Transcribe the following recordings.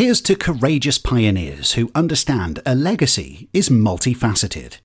here's to courageous pioneers who understand a legacy is multifaceted.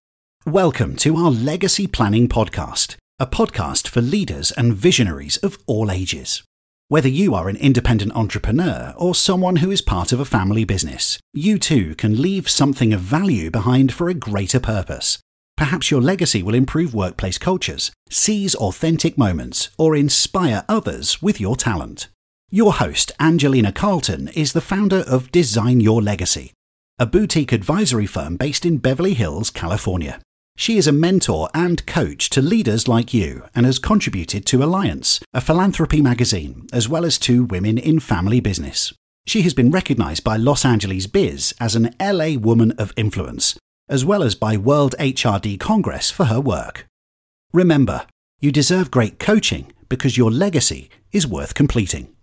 Welcome to our Legacy Planning Podcast, a podcast for leaders and visionaries of all ages. Whether you are an independent entrepreneur or someone who is part of a family business, you too can leave something of value behind for a greater purpose. Perhaps your legacy will improve workplace cultures, seize authentic moments, or inspire others with your talent. Your host, Angelina Carlton, is the founder of Design Your Legacy, a boutique advisory firm based in Beverly Hills, California. She is a mentor and coach to leaders like you and has contributed to Alliance, a philanthropy magazine, as well as to Women in Family Business. She has been recognized by Los Angeles Biz as an LA Woman of Influence, as well as by World HRD Congress for her work. Remember, you deserve great coaching because your legacy is worth completing.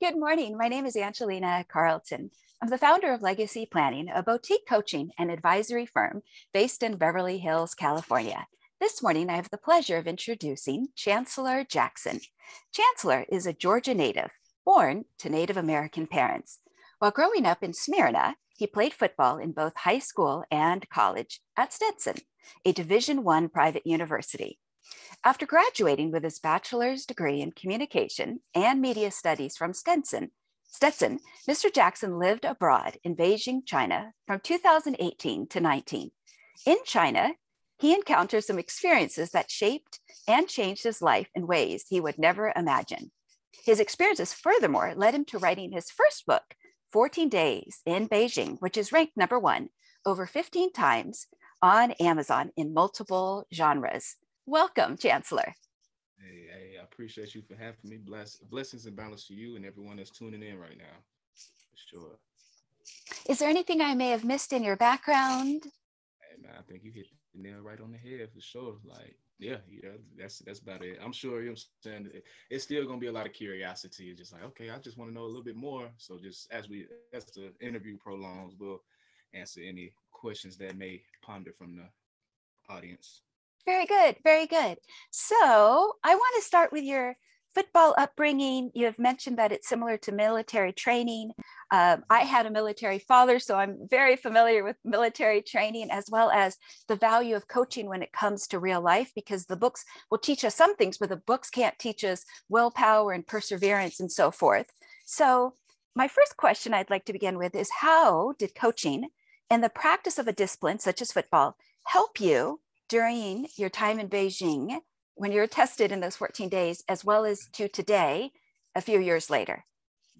Good morning. My name is Angelina Carlton. I'm the founder of Legacy Planning, a boutique coaching and advisory firm based in Beverly Hills, California. This morning, I have the pleasure of introducing Chancellor Jackson. Chancellor is a Georgia native, born to Native American parents. While growing up in Smyrna, he played football in both high school and college at Stetson, a Division I private university. After graduating with his bachelor's degree in communication and media studies from Stetson, Stetson, Mr. Jackson lived abroad in Beijing, China from 2018 to 19. In China, he encountered some experiences that shaped and changed his life in ways he would never imagine. His experiences, furthermore, led him to writing his first book, 14 Days in Beijing, which is ranked number one over 15 times on Amazon in multiple genres. Welcome, Chancellor. Hey, hey, I appreciate you for having me. Bless, blessings and balance to you and everyone that's tuning in right now. Sure. Is there anything I may have missed in your background? Hey, man, I think you hit the nail right on the head for sure. Like, yeah, yeah, that's that's about it. I'm sure you're saying it's still gonna be a lot of curiosity. It's just like, okay, I just want to know a little bit more. So just as we as the interview prolongs, we'll answer any questions that may ponder from the audience. Very good, very good. So I want to start with your football upbringing. You have mentioned that it's similar to military training. Um, I had a military father, so I'm very familiar with military training as well as the value of coaching when it comes to real life, because the books will teach us some things, but the books can't teach us willpower and perseverance and so forth. So, my first question I'd like to begin with is How did coaching and the practice of a discipline such as football help you during your time in Beijing when you were tested in those 14 days, as well as to today, a few years later?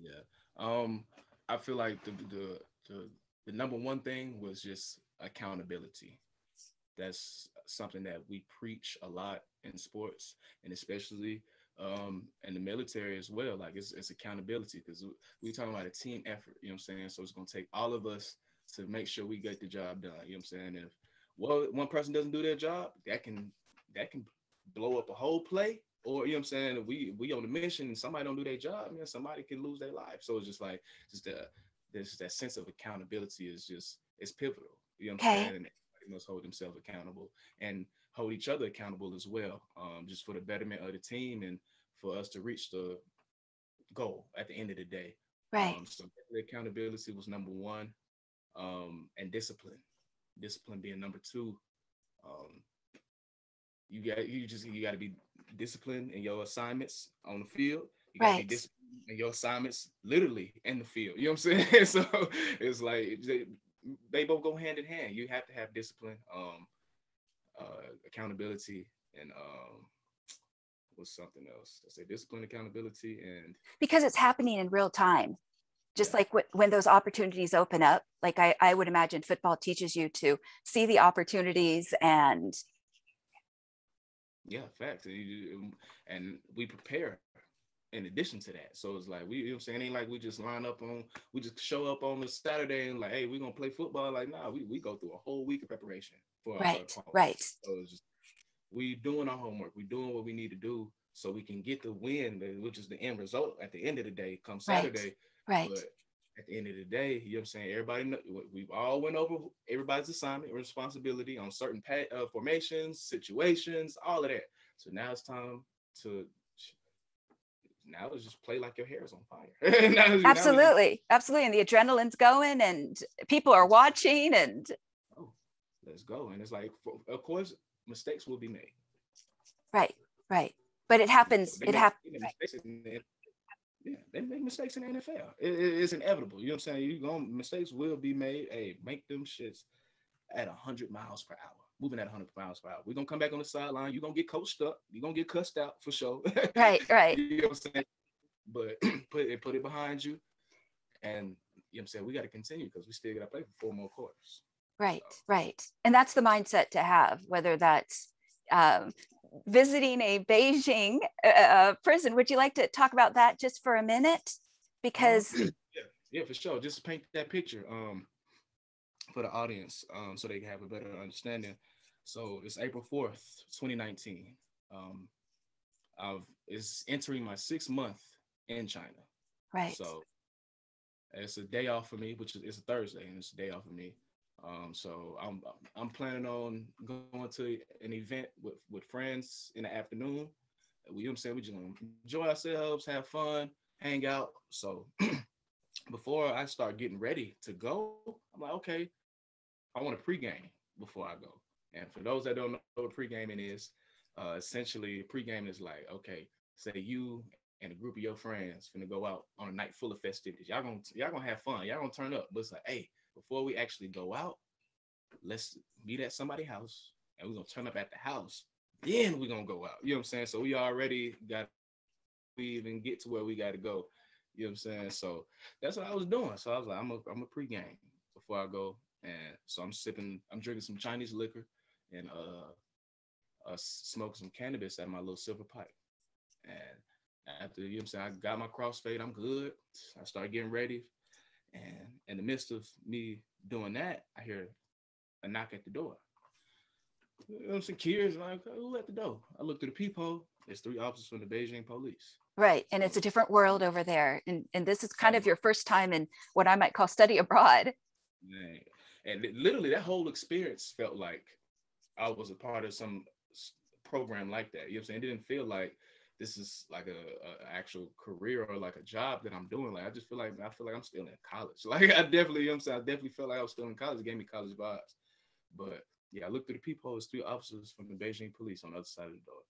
Yeah. Um, I feel like the, the, the, the number one thing was just accountability. That's something that we preach a lot in sports and especially um, in the military as well. Like it's, it's accountability because we, are talking about a team effort, you know what I'm saying? So it's going to take all of us to make sure we get the job done, you know what I'm saying? If well, one person doesn't do their job, that can that can blow up a whole play. Or you know what I'm saying? we we on a mission and somebody don't do their job, man, somebody can lose their life. So it's just like just the this that sense of accountability is just it's pivotal. You know what I'm saying? And everybody must hold themselves accountable and hold each other accountable as well. Um, just for the betterment of the team and for us to reach the goal at the end of the day. Right. Um, so accountability was number one, um, and discipline discipline being number two. Um, you got you just you got to be disciplined in your assignments on the field. You got to right. be disciplined in your assignments literally in the field. You know what I'm saying? so it's like they, they both go hand in hand. You have to have discipline, um, uh, accountability, and um, what's something else? I say discipline, accountability, and because it's happening in real time just like when those opportunities open up like I, I would imagine football teaches you to see the opportunities and yeah facts um, and we prepare in addition to that. So it's like we you know what i'm saying? It ain't like we just line up on we just show up on the saturday and like hey we're gonna play football? Like nah we, we go through a whole week of preparation for right right. So just, we doing our homework we doing what we need to do so we can get the win which is the end result at the end of the day come saturday right Right. But at the end of the day, you know what I'm saying? Everybody, know, we've all went over everybody's assignment and responsibility on certain pa- uh, formations, situations, all of that. So now it's time to now it's just play like your hair is on fire. now, absolutely, now absolutely, and the adrenaline's going, and people are watching, and oh, let's go. And it's like, of course, mistakes will be made. Right, right, but it happens. It happens. Yeah, they make mistakes in the NFL. It, it, it's inevitable. You know what I'm saying? You going mistakes will be made. Hey, make them shits at hundred miles per hour moving at 100 miles per hour. We're gonna come back on the sideline. You're gonna get coached up. You're gonna get cussed out for sure. Right, right. you know what I'm saying? But put it put it behind you, and you know what I'm saying we got to continue because we still got to play for four more quarters. Right, so. right, and that's the mindset to have. Whether that's um, visiting a Beijing uh, uh prison, would you like to talk about that just for a minute? Because um, yeah, yeah, for sure. Just paint that picture. Um, for the audience um, so they can have a better understanding. So it's April 4th, 2019. Um, I've is entering my sixth month in China. Right. So it's a day off for me, which is it's a Thursday, and it's a day off for me. Um, so I'm I'm planning on going to an event with with friends in the afternoon. We, you know saying? We just enjoy ourselves, have fun, hang out. So before I start getting ready to go, I'm like, okay, I want a pregame before I go. And for those that don't know what pregaming is, uh, essentially pregame is like, okay, say you and a group of your friends gonna go out on a night full of festivities. Y'all gonna y'all gonna have fun. Y'all gonna turn up. But it's like, hey, before we actually go out, let's meet at somebody's house and we're gonna turn up at the house. Then we're gonna go out. You know what I'm saying? So we already got we even get to where we gotta go. You know what I'm saying? So that's what I was doing. So I was like, I'm a I'm a pregame before I go and so I'm sipping, I'm drinking some Chinese liquor and uh, uh smoking some cannabis at my little silver pipe. And after you know what I'm saying, I got my crossfade, I'm good. I start getting ready. And in the midst of me doing that, I hear a knock at the door. I'm saying? Curious, like, who at the door? I look through the peephole. There's three officers from the Beijing police. Right. And it's a different world over there. And, and this is kind of your first time in what I might call study abroad. Man, and literally that whole experience felt like I was a part of some program like that. You know what I'm saying? It didn't feel like this is like a, a, actual career or like a job that I'm doing. Like I just feel like I feel like I'm still in college. Like I definitely, you know what I'm saying? I definitely felt like I was still in college. It gave me college vibes. But yeah, I looked through the peephole, there's three officers from the Beijing police on the other side of the door.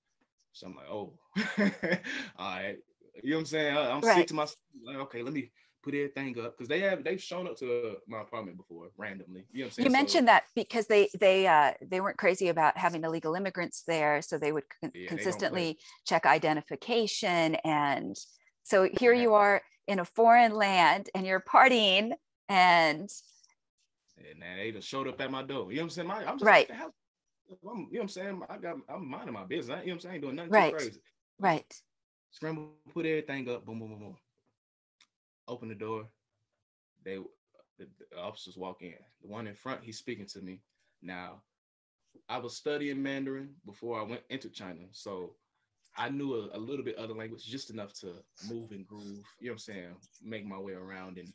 So I'm like, oh, all right. You know what I'm saying? I, am right. sick to my like, okay, let me put everything up because they have they've shown up to my apartment before randomly. You know what I'm saying? You mentioned so, that because they they uh they weren't crazy about having illegal immigrants there, so they would con- yeah, consistently they check identification. And so here you are in a foreign land and you're partying and and they just showed up at my door. You know what I'm saying? My, I'm just right. I'm, you know what I'm saying? I got I'm minding my business. I, you know what I'm saying? I ain't doing nothing right. crazy. Right. Scramble, put everything up, boom, boom, boom, boom open the door. They the, the officers walk in. The one in front, he's speaking to me. Now, I was studying Mandarin before I went into China, so I knew a, a, little bit other language, just enough to move and groove. You know what I'm saying? Make my way around and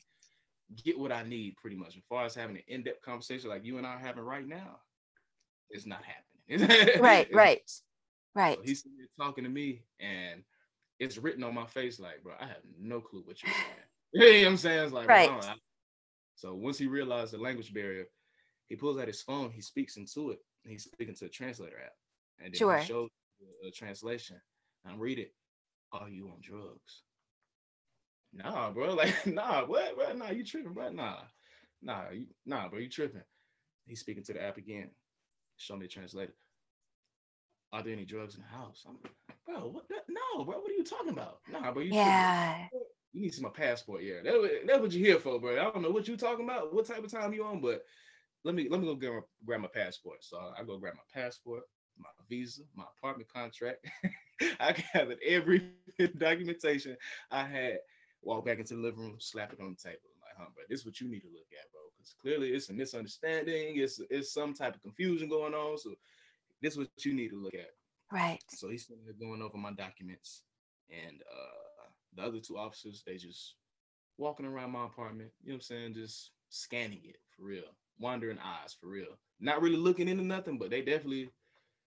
get what I need, pretty much. As far as having an in-depth conversation like you and I are having right now, it's not happening. right, right, right. So he's talking to me, and it's written on my face like, bro, I have no clue what you're saying. you know what I'm saying? It's like, right. Well, so once he realized the language barrier, he pulls out his phone, he speaks into it, and he's speaking to a translator app. And then sure. he shows a translation. I'm reading, Are you on drugs? Nah, bro. Like, nah, what? Bro? Nah, you tripping, bro? Nah. Nah, you, nah, bro, you tripping. He's speaking to the app again. Show me the translator. Are there any drugs in the house? I'm bro, what? No, bro. What are you talking about? Nah, bro. You yeah. Tripping you need to see my passport. Yeah, that, that's what you're here for, bro. I don't know what you talking about, what type of time you on, but let me let me go grab my, grab my passport. So I go grab my passport, my visa, my apartment contract. I gathered every documentation I had. Walk back into the living room, slap it on the table. I'm like, huh, bro, this is what you need to look at, bro. Because clearly it's a misunderstanding. It's it's some type of confusion going on. So this is what you need to look at. Right. So he's going over my documents, and uh the other two officers, they just walking around my apartment, you know what I'm saying? Just scanning it for real, wandering eyes for real. Not really looking into nothing, but they definitely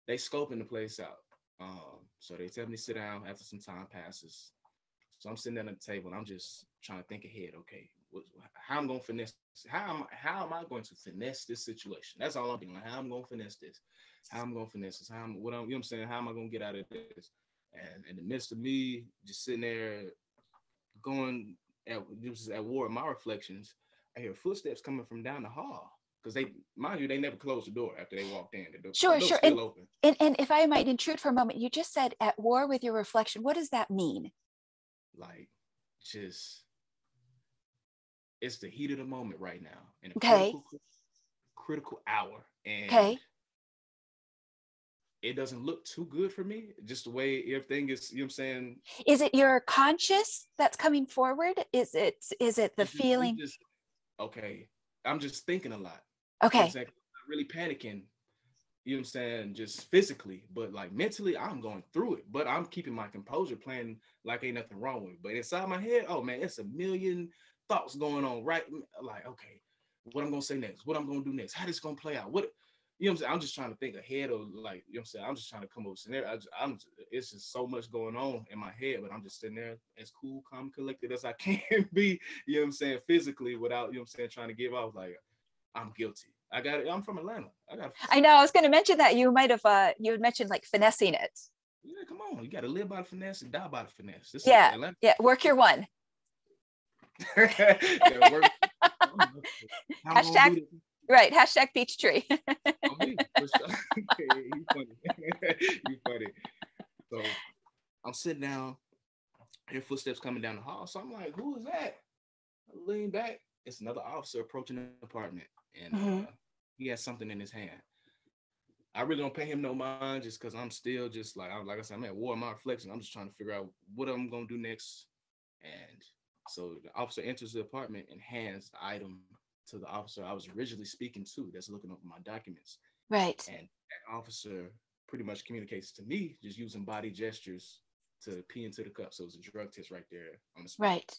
they scoping the place out. Um, so they tell me to sit down after some time passes. So I'm sitting at the table and I'm just trying to think ahead. Okay, how I'm gonna finesse? How am how am I going to finesse this situation? That's all I'm thinking. Like, how I'm gonna finesse this? How I'm gonna finesse this? How I'm what I'm you know what I'm saying? How am I gonna get out of this? And in the midst of me just sitting there going at just at war with my reflections, I hear footsteps coming from down the hall. Because they mind you they never closed the door after they walked in. The door, sure the sure. and, and, and if i might intrude for a moment you just said at war with your reflection what does that mean? Like just it's the heat of the moment right now. And okay. critical, critical hour. And okay it doesn't look too good for me just the way everything is you know what i'm saying? Is it your conscious that's coming forward? Is it is it the it's feeling? just, okay i'm just thinking a lot. Okay. you know really panicking you know what i'm saying just physically but like mentally i'm going through it but i'm keeping my composure playing like ain't nothing wrong with it. But inside my head oh man it's a million thoughts going on right like okay what i'm gonna say next? What i'm gonna do next? How this gonna play out? What you know what I'm saying? I'm just trying to think ahead of like, you know what I'm saying? I'm just trying to come up with scenario. I am it's just so much going on in my head, but I'm just sitting there as cool, calm, collected as I can be, you know what I'm saying, physically without, you know what I'm saying, trying to give off like I'm guilty. I got it. I'm from Atlanta. I got I know. I was going to mention that you might have uh you had mentioned like finessing it. Yeah, come on. You got to live by the finesse and die by the finesse. This yeah, yeah. Work your one. yeah, work. Hashtag Right. Hashtag peach tree. oh, me, you funny. you funny. So I'm sitting down, hear footsteps coming down the hall. So I'm like, who is that? I lean back. It's another officer approaching the apartment. And mm-hmm. uh, he has something in his hand. I really don't pay him no mind just because I'm still just like I'm like I said, I'm at war my reflection. I'm just trying to figure out what I'm gonna do next. And so the officer enters the apartment and hands the item to the officer I was originally speaking to that's looking over my documents. Right. And that officer pretty much communicates to me just using body gestures to pee into the cup. So it's a drug test right there on the spot. Right.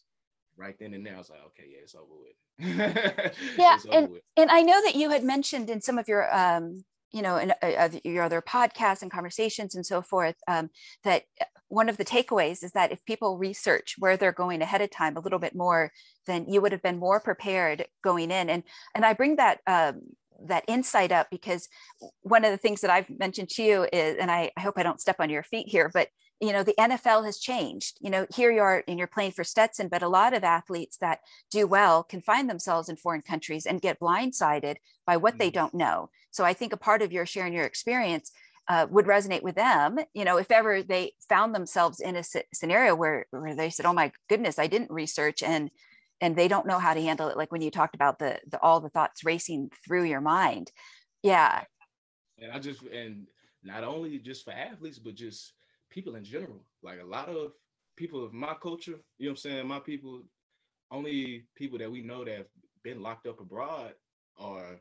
Right then and there, I was like, okay, yeah, it's over with. yeah, and, with. and I know that you had mentioned in some of your um, you know, in uh, your other podcasts and conversations and so forth, um, that one of the takeaways is that if people research where they're going ahead of time a little bit more, then you would have been more prepared going in. And and I bring that um, that insight up because one of the things that I've mentioned to you is, and I, I hope I don't step on your feet here, but you know the NFL has changed. You know, here you are and you're playing for Stetson, but a lot of athletes that do well can find themselves in foreign countries and get blindsided by what mm-hmm. they don't know. So I think a part of your sharing your experience uh, would resonate with them you know if ever they found themselves in a scenario where, where they said oh my goodness i didn't research and and they don't know how to handle it like when you talked about the, the all the thoughts racing through your mind yeah and i just and not only just for athletes but just people in general like a lot of people of my culture you know what i'm saying my people only people that we know that have been locked up abroad are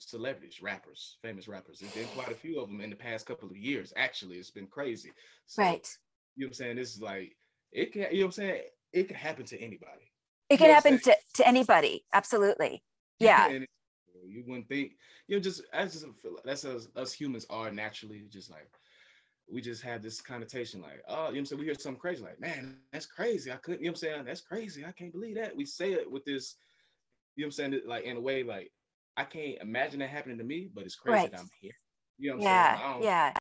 celebrities, rappers, famous rappers. There's been quite a few of them in the past couple of years. Actually, it's been crazy. So, right. You know what I'm saying? This is like it can. You know what I'm saying? It can happen to anybody. It can happen to, to anybody. Absolutely. Yeah. You wouldn't think. You know, just I just feel like that's us, us humans are naturally just like we just have this connotation like, oh, you know what I'm saying? We hear something crazy, like, man, that's crazy. I couldn't, you know what I'm saying? That's crazy. I can't believe that. We say it with this, you know what I'm saying? Like in a way, like, I can't imagine that happening to me, but it's crazy right. that I'm here. You know what I'm yeah, saying? Yeah.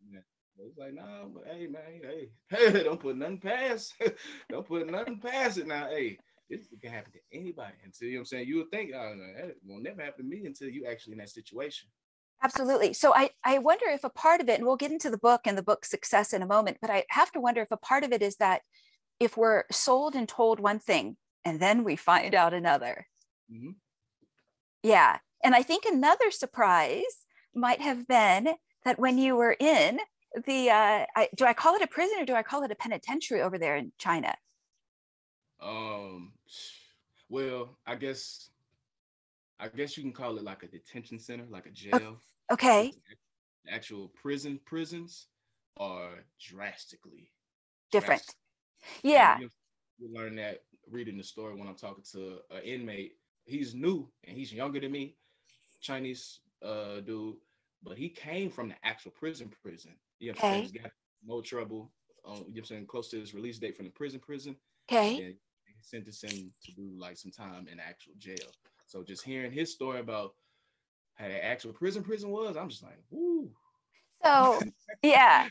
It's like, nah, but hey, man, hey, hey, don't put nothing past, don't put nothing past it now. Hey, this can happen to anybody until you know what I'm saying. You would think, oh, no, that will never happen to me until you actually in that situation. Absolutely. So I, I wonder if a part of it, and we'll get into the book and the book's success in a moment, but I have to wonder if a part of it is that if we're sold and told one thing and then we find out another. Mm-hmm. Yeah. And I think another surprise might have been that when you were in the, uh, I, do I call it a prison or do I call it a penitentiary over there in China? Um, well, I guess, I guess you can call it like a detention center, like a jail. Okay. The actual prison prisons are drastically different. Drastic. Yeah. You, you learn that reading the story when I'm talking to an inmate. He's new and he's younger than me. Chinese uh, dude, but he came from the actual prison prison. You know, okay. he's got no trouble. Um, you know, saying close to his release date from the prison prison, Okay. And sentenced him to do like some time in actual jail. So just hearing his story about how the actual prison prison was, I'm just like, woo. So yeah.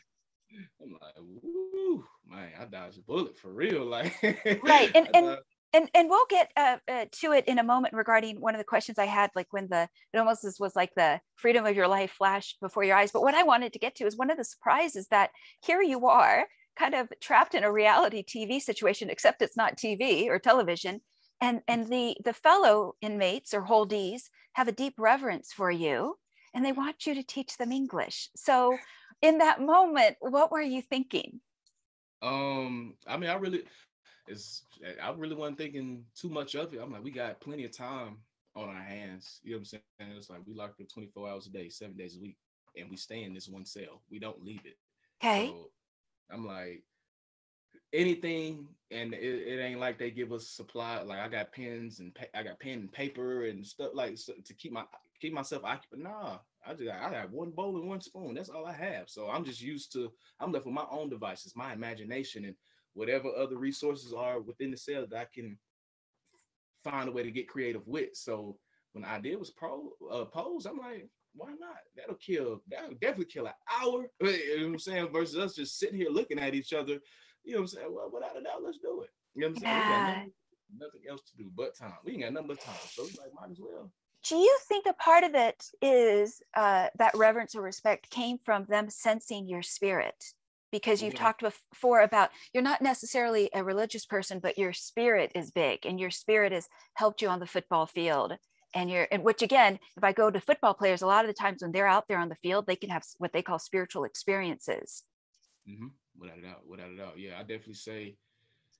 I'm like, woo, man, I dodged a bullet for real. Like right. And and and and we'll get uh, uh, to it in a moment regarding one of the questions I had, like when the it almost was like the freedom of your life flashed before your eyes. But what I wanted to get to is one of the surprises that here you are, kind of trapped in a reality TV situation, except it's not TV or television, and and the the fellow inmates or holdees have a deep reverence for you, and they want you to teach them English. So, in that moment, what were you thinking? Um, I mean, I really it's I really wasn't thinking too much of it. I'm like, we got plenty of time on our hands. You know what I'm saying? It's like we locked up 24 hours a day, seven days a week, and we stay in this one cell. We don't leave it. Okay. So I'm like, anything, and it, it, ain't like they give us supply. Like I got pens and pa- I got pen and paper and stuff like so, to keep my keep myself occupied. Nah, I just I got one bowl and one spoon. That's all I have. So I'm just used to. I'm left with my own devices, my imagination, and whatever other resources are within the cell that I can find a way to get creative with. So when the idea was pro uh, posed, I'm like, why not? That'll kill. That'll definitely kill an hour. You know what I'm saying? Versus us just sitting here looking at each other. You know what I'm saying? Well, without a doubt, let's do it. You know what I'm saying? Yeah. Nothing, nothing, else to do but time. We ain't got nothing but time. So it's like, might as well. Do you think a part of it is uh, that reverence or respect came from them sensing your spirit? because you've yeah. talked before about you're not necessarily a religious person but your spirit is big and your spirit has helped you on the football field and you're and which again if i go to football players a lot of the times when they're out there on the field they can have what they call spiritual experiences mm-hmm. Without a doubt without a doubt. Yeah i definitely say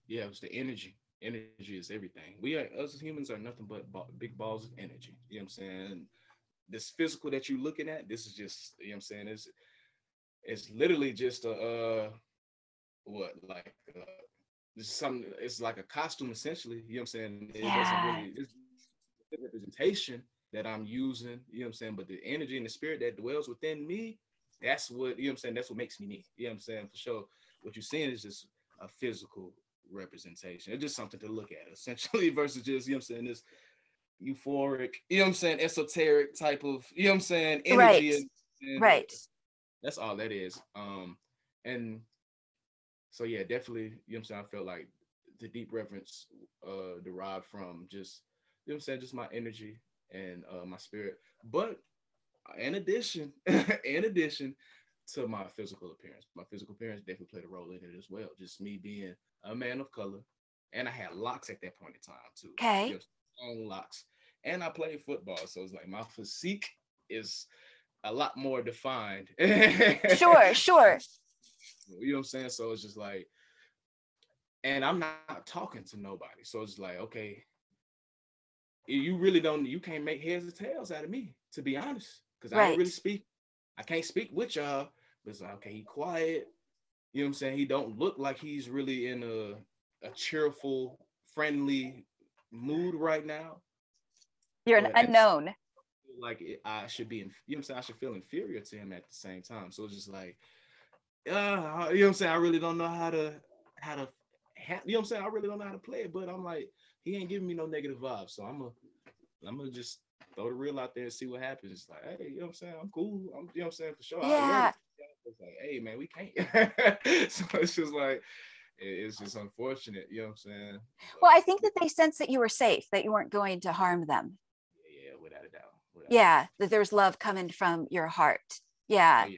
yeah it's the energy. Energy is everything. We are us as humans are nothing but big balls of energy. You know what i'm saying? This physical that you're looking at this is just you know what i'm saying? Is it's literally just a uh what like uh, something it's like a costume essentially. You know what i'm saying? It yeah. doesn't really it's representation that i'm using. You know what i'm saying? But the energy and the spirit that dwells within me that's what you know what i'm saying that's what makes me me you know what i'm saying for sure what you're seeing is just a physical representation it's just something to look at essentially versus just you know what i'm saying this euphoric you know what i'm saying esoteric type of you know what i'm saying energy right. And, right that's all that is. Um, and so yeah, definitely, you know what I'm saying? I felt like the deep reverence uh derived from just, you know what I'm saying, just my energy and uh my spirit. But in addition, in addition to my physical appearance, my physical appearance definitely played a role in it as well. Just me being a man of color. And I had locks at that point in time too. Okay. Just long locks. And I played football. So it's like my physique is a lot more defined. sure, sure. You know what I'm saying? So it's just like, and I'm not talking to nobody. So it's like, okay, you really don't, you can't make heads or tails out of me, to be honest. Cause right. I don't really speak. I can't speak with y'all. But it's like, okay, he quiet. You know what I'm saying? He don't look like he's really in a, a cheerful, friendly mood right now. You're an unknown like I should be, in, you know what I'm saying? I should feel inferior to him at the same time. So it's just like, uh, you know what I'm saying? I really don't know how to, how to, you know what I'm saying? I really don't know how to play it, but I'm like, he ain't giving me no negative vibes. So I'm gonna, I'm gonna just throw the real out there and see what happens. It's like, hey, you know what I'm saying? I'm cool. I'm, you know what I'm saying? For sure. Yeah. It's like, hey, man, we can't. so it's just like, it's just unfortunate, you know what I'm saying? Well, I think that they sense that you were safe, that you weren't going to harm them yeah without a doubt. Without yeah, a doubt. that there's love coming from your heart yeah. Oh, yeah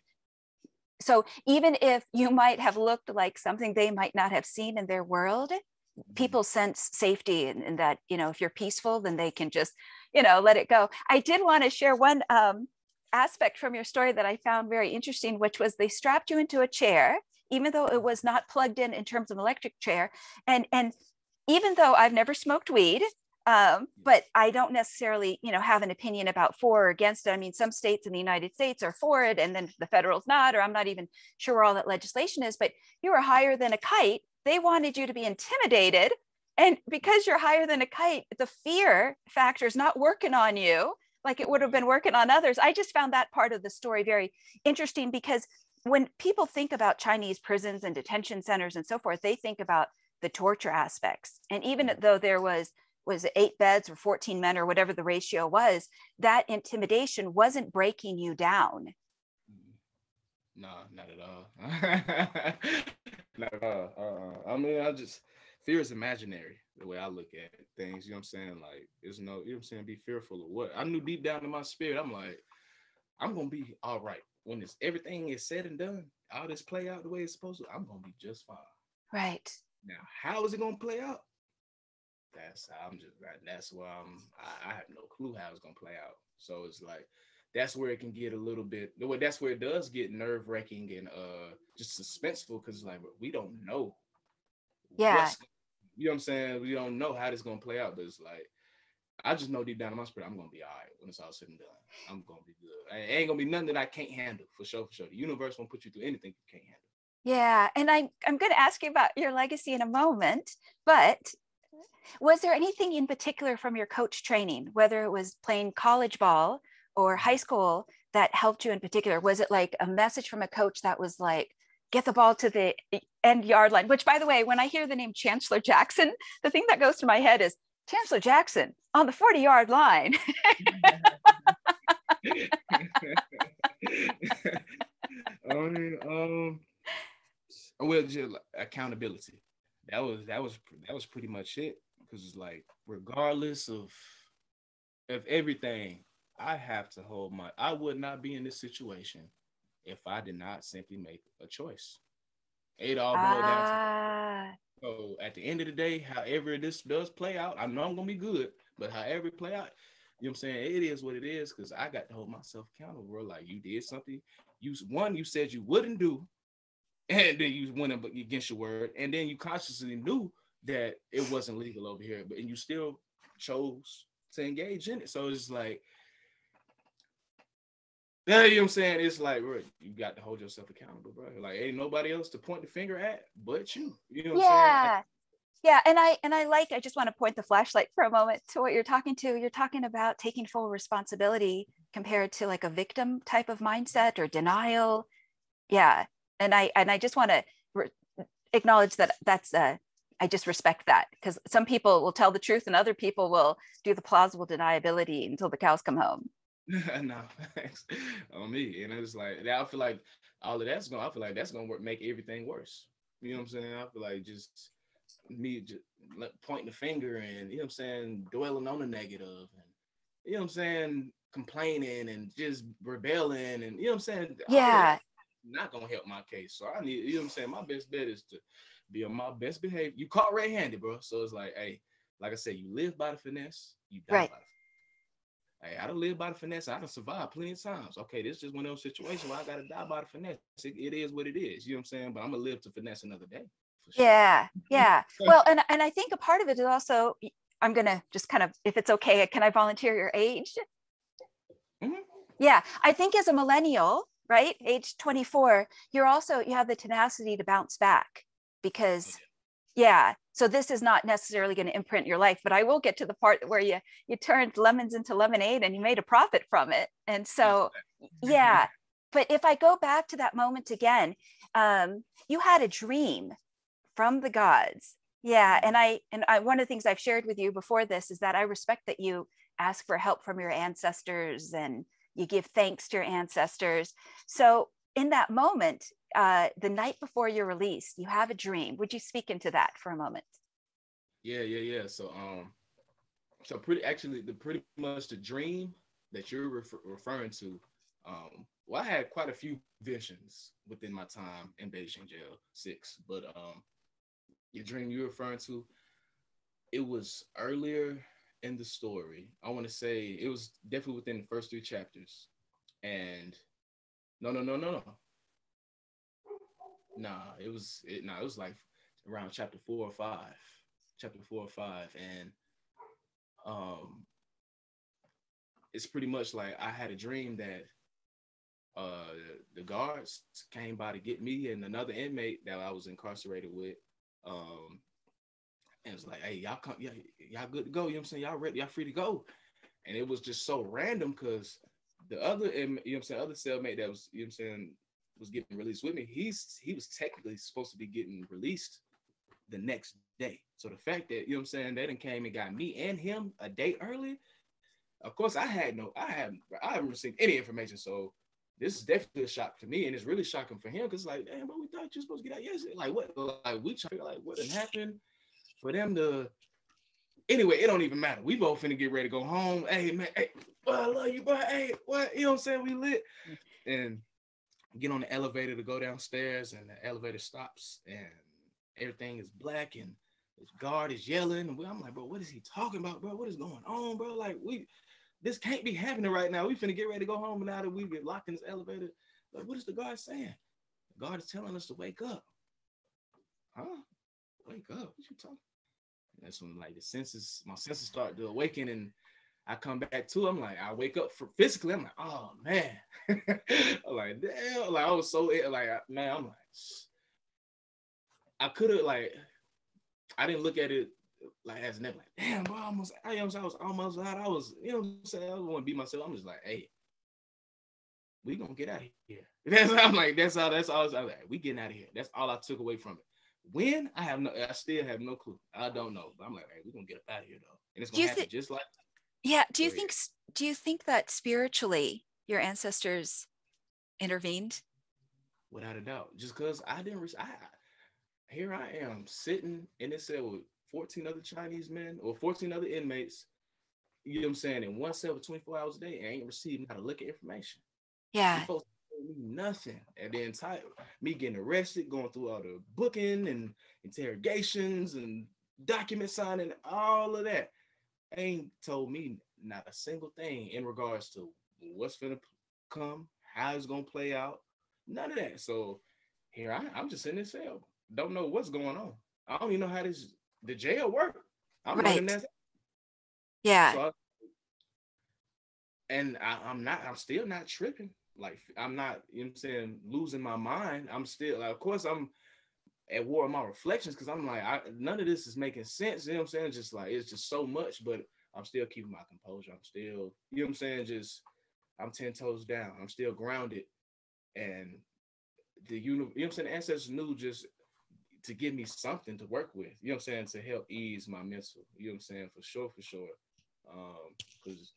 so even if you might have looked like something they might not have seen in their world mm-hmm. people sense safety and, that you know if you're peaceful then they can just you know let it go i did want to share one um, aspect from your story that i found very interesting which was they strapped you into a chair even though it was not plugged in in terms of electric chair and and even though i've never smoked weed um, but I don't necessarily, you know, have an opinion about for or against it. I mean, some states in the United States are for it, and then the federal's not, or I'm not even sure where all that legislation is. But you were higher than a kite. They wanted you to be intimidated, and because you're higher than a kite, the fear factor is not working on you like it would have been working on others. I just found that part of the story very interesting because when people think about Chinese prisons and detention centers and so forth, they think about the torture aspects. And even though there was was eight beds or 14 men or whatever the ratio was, that intimidation wasn't breaking you down. No, not at all. not at all. Uh, I mean, I just fear is imaginary the way I look at things. You know what I'm saying? Like, there's no, you know what I'm saying? Be fearful of what? I knew deep down in my spirit, I'm like, I'm gonna be all right when it's everything is said and done. All this play out the way it's supposed to. I'm gonna be just fine. Right. Now, how is it gonna play out? That's I'm just that's why I'm I, I have no clue how it's gonna play out. So it's like that's where it can get a little bit that's where it does get nerve wracking and uh just suspenseful because like we don't know yeah you know what i'm saying? We don't know how this gonna play out but it's like i just know deep down in my spirit i'm gonna be all right when it's all said and done. I'm gonna be good. It ain't gonna be nothing that i can't handle for sure for sure. The universe won't put you through anything you can't handle. Yeah and I, i'm going to ask you about your legacy in a moment but was there anything in particular from your coach training whether it was playing college ball or high mm-hmm. school that helped you in particular? Was it like a message from a coach that was like, get the ball to the end yard line? Which, by the way, when I hear the name Chancellor Jackson, the thing that goes to my head is Chancellor Jackson on the 40 yard line. I um, well, just accountability. That was that was that was pretty much it. Because it's like, regardless of of everything, I have to hold my. I would not be in this situation if I did not simply make a choice. It all boiled down to. Ah. So at the end of the day, however this does play out, I know I'm gonna be good, but however it play out, you know what I'm saying? It is what it is because I got to hold myself accountable. Bro. Like you did something, you one you said you wouldn't do, and then you went against your word, and then you consciously knew that it wasn't legal over here, but and you still chose to engage in it. So it's like yeah, you know what I'm saying? It's like, bro, you got to hold yourself accountable, bro. Like, ain't nobody else to point the finger at but you. You know what yeah. I'm saying? Yeah, and I and I like I just want to point the flashlight for a moment to what you're talking to. You're talking about taking full responsibility compared to like a victim type of mindset or denial. Yeah, and I and I just want to re- acknowledge that that's uh I just respect that because some people will tell the truth and other people will do the plausible deniability until the cows come home. no, thanks. on me. And it's like I feel like all of that's gonna. I feel like that's gonna work, make everything worse. You know what I'm saying? I feel like just me just pointing the finger and you know what I'm saying, dwelling on the negative and you know what I'm saying, complaining and just rebelling and you know what I'm saying. Yeah. Not gonna help my case. So I need, you know what I'm saying. My best bet is to be on my best behavior. You caught red-handed, bro. So it's like, hey, like I said, you live by the finesse, you die right. by the Hey, I don't live by the finesse. I don't survive plenty of times. Okay, this is just one of those situations where I gotta die by the finesse. It, it is what it is. You know what I'm saying? But I'm gonna live to finesse another day. Sure. Yeah, yeah. well, and and I think a part of it is also I'm gonna just kind of, if it's okay, can I volunteer your age? Mm-hmm. Yeah, I think as a millennial, right, age 24, you're also you have the tenacity to bounce back because, oh, yeah, so this is not necessarily going to imprint your life but i will get to the part where you you turned lemons into lemonade and you made a profit from it. And so yeah. But if i go back to that moment again um, you had a dream from the gods. Yeah and i and i one of the things i've shared with you before this is that i respect that you ask for help from your ancestors and you give thanks to your ancestors. So in that moment uh, the night before you're released, you have a dream. Would you speak into that for a moment? Yeah, yeah, yeah. So, um, so pretty actually, the pretty much the dream that you're refer- referring to. Um, well, I had quite a few visions within my time in Beijing jail six, but um, your dream you're referring to, it was earlier in the story. I want to say it was definitely within the first three chapters, and no, no, no, no, no. Nah, it was it. Nah, it was like around chapter four or five, chapter four or five, and um, it's pretty much like I had a dream that uh the guards came by to get me and another inmate that I was incarcerated with. Um, and it's like, hey, y'all come, yeah, y'all good to go. You know what I'm saying? Y'all ready? Y'all free to go. And it was just so random because the other, you know what I'm saying, other cellmate that was, you know what I'm saying, was getting released with me, he's he was technically supposed to be getting released the next day. So the fact that you know I'm saying they didn't came and got me and him a day early. Of course, I had no, I haven't, I haven't received any information. So this is definitely a shock to me, and it's really shocking for him because like, damn, but we thought you were supposed to get out yesterday. Like what? Like we try like what happened for them to. Anyway, it don't even matter. We both finna get ready to go home. Hey man, hey, boy, I love you, but hey, what? You know what I'm saying? We lit, and get on the elevator to go downstairs, and the elevator stops, and everything is black, and his guard is yelling. And I'm like, bro, what is he talking about, bro? What is going on, bro? Like we this can't be happening right now. We finna get ready to go home, and now that we get locked in this elevator, like, what is the guard saying? The guard is telling us to wake up. Huh? Wake up? What you talking? That's when like the senses, my senses start to awaken, and I come back to. I'm like, I wake up for physically. I'm like, oh man. I'm like, damn. Like I was so like, man. I'm like, I could have like, I didn't look at it like as never like, damn, bro, I almost, I, you know, I was almost out. I was, you know, what I'm saying, I was want to be myself. I'm just like, hey, we gonna get out of here. That's I'm like, that's all. That's all. I was like, we getting out of here. That's all I took away from it. When I have no, I still have no clue. I don't know, but I'm like, hey, we gonna get up out of here though, and it's gonna happen th- just like. Yeah. Do you think? Do you think that spiritually your ancestors intervened? Without a doubt, just because I didn't. I, here I am sitting in this cell with 14 other Chinese men or 14 other inmates, you know what I'm saying, in one cell for 24 hours a day and ain't receiving how to look at information. Yeah. Nothing. And the entire me getting arrested, going through all the booking and interrogations and document signing, all of that. Ain't told me not a single thing in regards to what's gonna come, how it's gonna play out, none of that. So here I, I'm just in this cell, don't know what's going on. I don't even know how this the jail work. I'm right. that. Yeah. So I, and I, I'm not, I'm still not tripping. Like I'm not, you know what I'm saying, losing my mind. I'm still like, of course, I'm at war with my reflections because I'm like, I, none of this is making sense. You know what I'm saying? Just like it's just so much, but I'm still keeping my composure. I'm still, you know what I'm saying? Just I'm 10 toes down. I'm still grounded. And the you know what I'm saying, ancestors knew just to give me something to work with, you know what I'm saying, to help ease my mental, you know what I'm saying, for sure, for sure. Um, because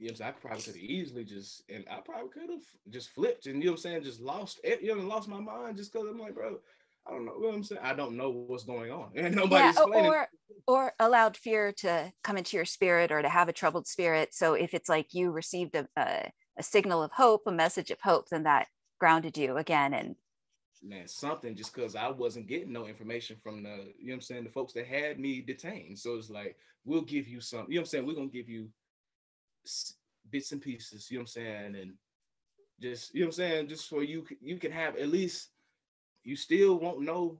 you know, what I'm saying? I probably could have easily just, and I probably could have just flipped and you know what I'm saying, just lost, it, you know, lost my mind just because I'm like, bro, I don't know what I'm saying. I don't know what's going on, and nobody's yeah, or or allowed fear to come into your spirit or to have a troubled spirit. So if it's like you received a, a, a signal of hope, a message of hope, then that grounded you again and man, something just because I wasn't getting no information from the, you know I'm saying, the folks that had me detained. So it's like, we'll give you some, you know I'm saying, we're gonna give you bits and pieces, you know what I'm saying, and just, you know what I'm saying, just for you, you can have at least, you still won't know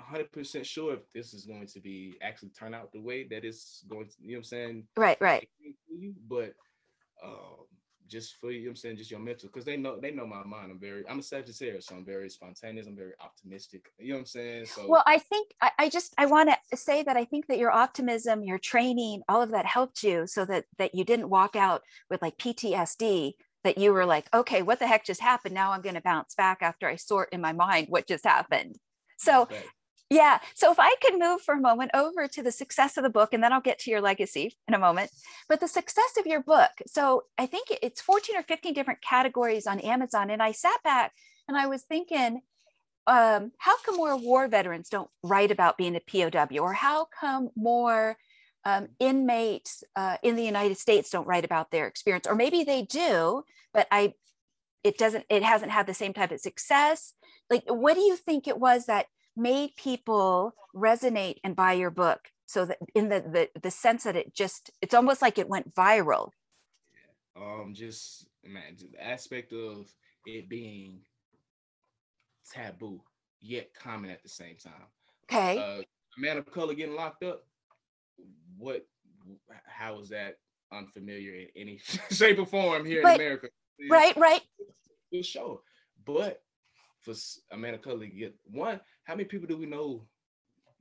100% sure if this is going to be actually turn out the way that it's going to, you know what I'm saying? Right, right. But um, just for you know I'm saying, just your mental, because they know they know my mind. I'm very, I'm a Sagittarius, so I'm very spontaneous. I'm very optimistic. You know what I'm saying? So well, I think I, I just I want to say that I think that your optimism, your training, all of that helped you, so that that you didn't walk out with like PTSD. That you were like, okay, what the heck just happened? Now I'm going to bounce back after I sort in my mind what just happened. So yeah. So if I could move for a moment over to the success of the book, and then I'll get to your legacy in a moment. But the success of your book. So I think it's 14 or 15 different categories on Amazon. And I sat back and I was thinking, um, how come more war veterans don't write about being a POW? Or how come more um, inmates uh, in the United States don't write about their experience? Or maybe they do, but I it doesn't it hasn't had the same type of success like what do you think it was that made people resonate and buy your book so that in the, the the sense that it just it's almost like it went viral. Um just man the aspect of it being taboo yet common at the same time. Okay. Uh, a man of color getting locked up. What how is that unfamiliar in any shape or form here but, in america? Right right. For sure. But for a man of color to get one. How many people do we know?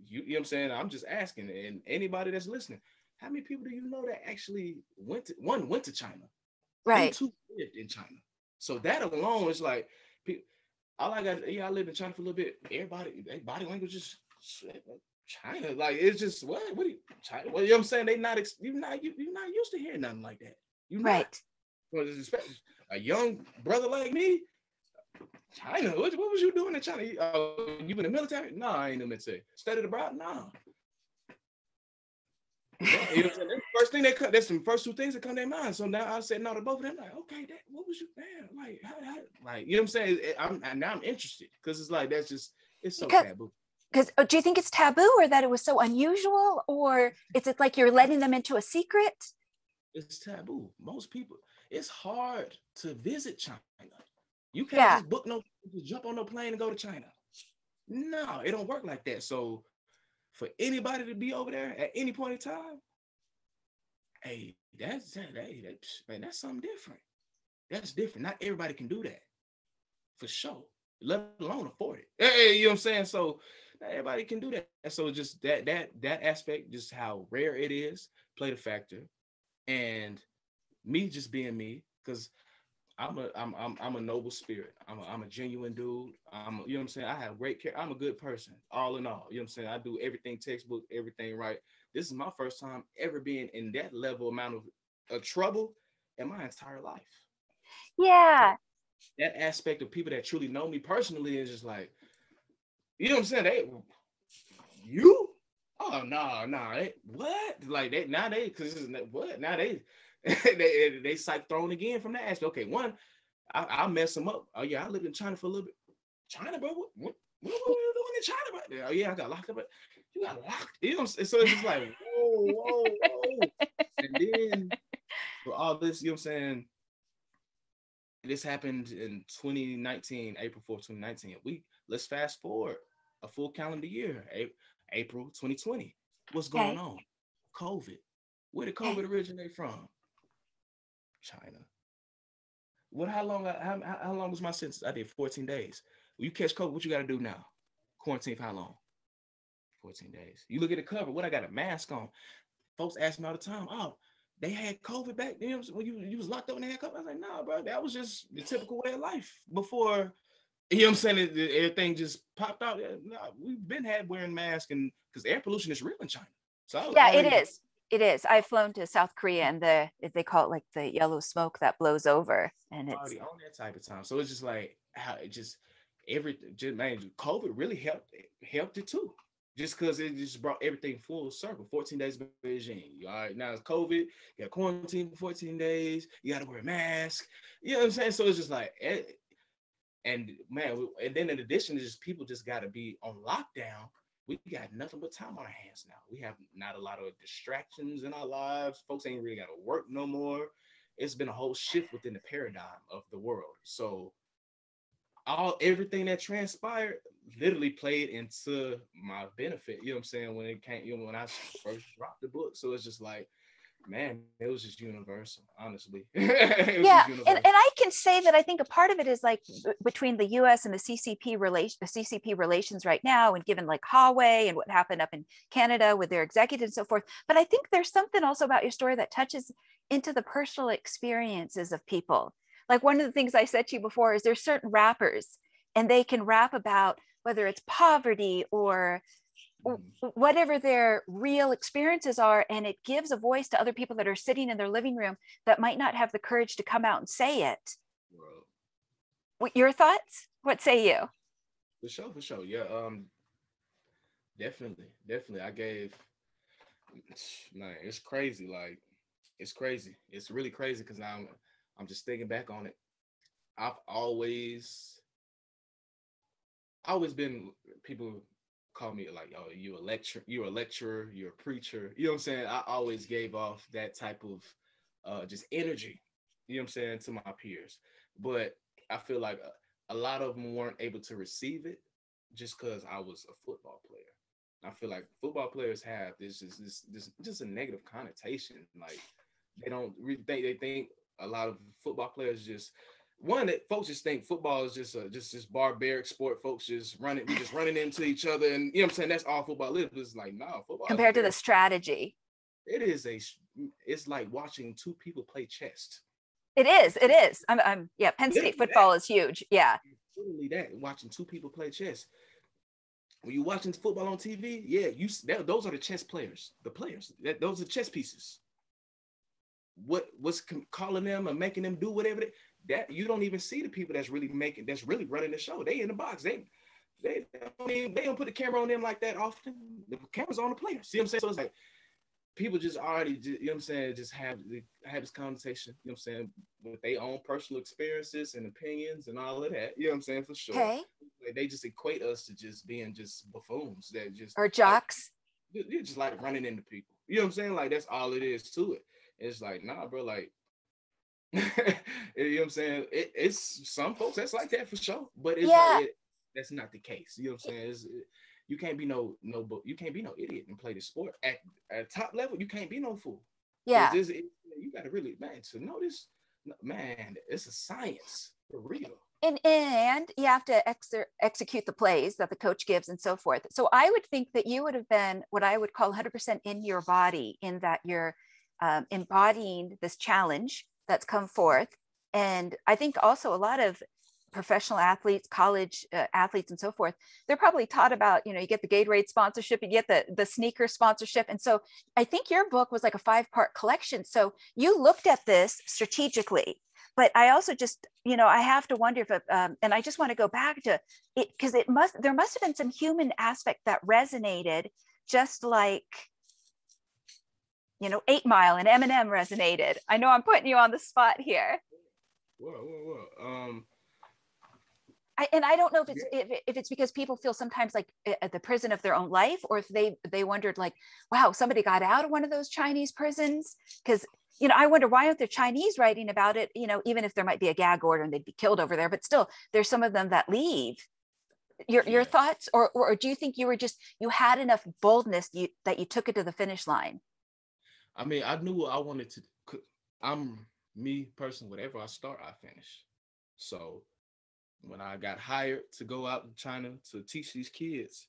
You, you know what I'm saying? I'm just asking, and anybody that's listening, how many people do you know that actually went to one went to China, right? two lived in China. So that alone is like, all I got. Yeah, I lived in China for a little bit. Everybody, body language is China, like it's just what? What? You, China? Well, you know what I'm saying? They not you're not you you not used to hearing nothing like that. You right? Well, a young brother like me, China. What, what was you doing in China? You oh, in the military? No, I ain't in the military. Studied abroad? No. you know first thing they cut, that's the first two things that come to their mind. So now I said no to both of them. Like, okay, that, what was you, man? Like, how, how, like, you know what I'm saying? I'm now I'm interested because it's like that's just it's so because, taboo. Because oh, do you think it's taboo or that it was so unusual, or is it like you're letting them into a secret? It's taboo. Most people, it's hard to visit China. You can't yeah. just book no, just jump on no plane and go to China. No, it don't work like that. So for anybody to be over there at any point in time, hey, that's hey, that, man, that's something different. That's different. Not everybody can do that, for sure. Let alone afford it. Hey, you know what I'm saying? So not everybody can do that. So just that that that aspect, just how rare it is, played a factor. And me just being me, because I'm a I'm, I'm I'm a noble spirit. I'm a, I'm a genuine dude. I'm a, you know what I'm saying. I have great care. I'm a good person, all in all. You know what I'm saying. I do everything textbook, everything right. This is my first time ever being in that level amount of, of trouble in my entire life. Yeah. That aspect of people that truly know me personally is just like, you know what I'm saying. They, you, oh no, no, they, what? Like they now they because this is what now they they they psych thrown again from that aspect. Okay, one, I, I'll mess them up. Oh yeah, I lived in China for a little bit. China, bro, what what, what, were you doing in China, bro? Oh yeah, I got locked up. You got locked. You know, so it's just like whoa, whoa, whoa. and then for all this, you know what I'm saying. This happened in 2019, April 4th, 2019. We let's fast forward a full calendar year, April 2020. What's going okay. on? COVID. Where did COVID originate from? China. What? How long? Uh, how, how long was my sentence? I did 14 days. When you catch COVID, what you got to do now? Quarantine for how long? 14 days. You look at the cover. What I got a mask on. Folks ask me all the time. Oh, they had COVID back then when you, you was locked up and they had COVID. I was like, nah, bro, that was just the typical way of life before. You know what I'm saying? It, it, everything just popped out. Nah, we've been had wearing masks and because air pollution is real in China. So yeah, it is. It is. I've flown to South Korea and the they call it like the yellow smoke that blows over, and it's already on that type of time. So it's just like how it just everything. Just man, COVID really helped helped it too. Just because it just brought everything full circle. 14 days regime. All right, now it's COVID. You got quarantine for 14 days. You got to wear a mask. You know what I'm saying? So it's just like, eh, and man, and then in addition, just people just got to be on lockdown we got nothing but time on our hands now. We have not a lot of distractions in our lives. Folks ain't really got to work no more. It's been a whole shift within the paradigm of the world. So all everything that transpired literally played into my benefit. You know what I'm saying? When it came, you know, when I first dropped the book. So it's just like man, it was just universal, honestly. yeah, universal. And, and I can say that I think a part of it is like between the U.S. and the CCP relation, CCP relations right now, and given like Huawei and what happened up in Canada with their executives and so forth. But I think there's something also about your story that touches into the personal experiences of people. Like one of the things I said to you before is there's certain rappers, and they can rap about whether it's poverty or. Whatever their real experiences are and it gives a voice to other people that are sitting in their living room that might not have the courage to come out and say it. What your thoughts? What say you? For sure for sure yeah um definitely definitely i gave man it's crazy like it's crazy it's really crazy because i'm i'm just thinking back on it. I've always always been people call me like, oh, you a lecturer, you're a lecturer, you're a preacher. You know what I'm saying? I always gave off that type of uh, just energy, you know what I'm saying, to my peers. But I feel like a, a lot of them weren't able to receive it just because I was a football player. I feel like football players have this just this, this just a negative connotation. Like they don't they, they think a lot of football players just one that folks just think football is just a just this barbaric sport. Folks just running, we just running into each other, and you know what I'm saying. That's all football is. It's like no nah, football. Compared to the strategy, it is a. It's like watching two people play chess. It is. It is. I'm. I'm yeah. Penn State football that. is huge. Yeah. Literally that watching two people play chess. when you're watching football on TV, yeah, you that, those are the chess players, the players. That, those are chess pieces. What what's calling them and making them do whatever they, that you don't even see the people that's really making that's really running the show. They in the box. They they don't even, they don't put the camera on them like that often. The camera's on the players. See what I'm saying? So it's like people just already, you know what I'm saying, just have have this conversation, you know what I'm saying, with their own personal experiences and opinions and all of that. You know what I'm saying? For sure. Okay. They just equate us to just being just buffoons that just or jocks. Like, you're just like running into people. You know what I'm saying? Like that's all it is to it. It's like, nah, bro, like you know what I'm saying? It, it's some folks that's like that for sure, but it's yeah. like it, that's not the case. You know what I'm saying? It's, you can't be no no you can't be no idiot and play the sport at at top level. You can't be no fool. Yeah, it, you got to really man to know this. Man, it's a science for real. And, and you have to ex- execute the plays that the coach gives and so forth. So I would think that you would have been what I would call 100% in your body, in that you're um, embodying this challenge that's come forth. And I think also a lot of professional athletes, college uh, athletes, and so forth, they're probably taught about, you know, you get the Gatorade sponsorship, you get the the sneaker sponsorship, and so I think your book was like a five part collection. So you looked at this strategically, but I also just, you know, I have to wonder if, it, um, and I just want to go back to it because it must there must have been some human aspect that resonated, just like you know, Eight Mile and Eminem resonated. I know I'm putting you on the spot here. Whoa, whoa, whoa. Um, I, and I don't know if it's if, if it's because people feel sometimes like at the prison of their own life, or if they they wondered like, wow, somebody got out of one of those Chinese prisons. Because you know, I wonder why aren't the Chinese writing about it? You know, even if there might be a gag order and they'd be killed over there, but still, there's some of them that leave. Your your thoughts, or or do you think you were just you had enough boldness you, that you took it to the finish line? I mean, I knew I wanted to. I'm me person. Whatever I start, I finish. So when I got hired to go out to China to teach these kids,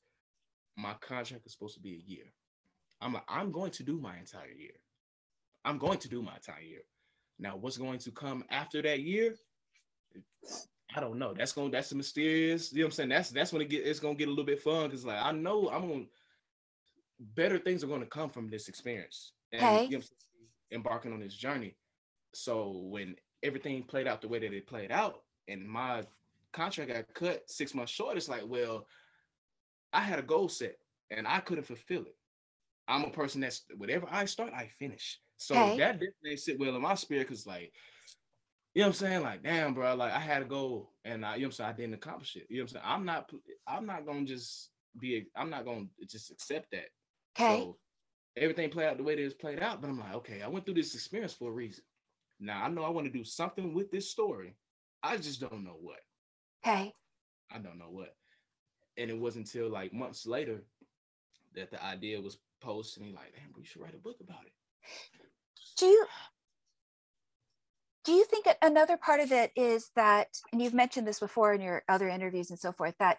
my contract is supposed to be a year. I'm like, I'm going to do my entire year. I'm going to do my entire year. Now, what's going to come after that year? I don't know. That's going that's mysterious. You know what I'm saying? That's that's when it get it's gonna get a little bit fun because like I know I'm gonna better things are gonna come from this experience. And okay. you know embarking on this journey. So when everything played out the way that it played out, and my contract got cut six months short, it's like, well, I had a goal set and I couldn't fulfill it. I'm a person that's whatever I start, I finish. So that definitely sit well in my spirit because like, you know what I'm saying? Like, damn, bro, like I had a goal and I, you know what I'm saying, I didn't accomplish it. You know what I'm saying? I'm not I'm not gonna just be I'm not gonna just accept that. Okay. So everything played out the way that it's played out, but I'm like, okay, I went through this experience for a reason. Now I know I want to do something with this story. I just don't know what. Okay. I don't know what. And it wasn't until like months later that the idea was posed to me like, damn, we should write a book about it. Do you do you think another part of it is that, and you've mentioned this before in your other interviews and so forth, that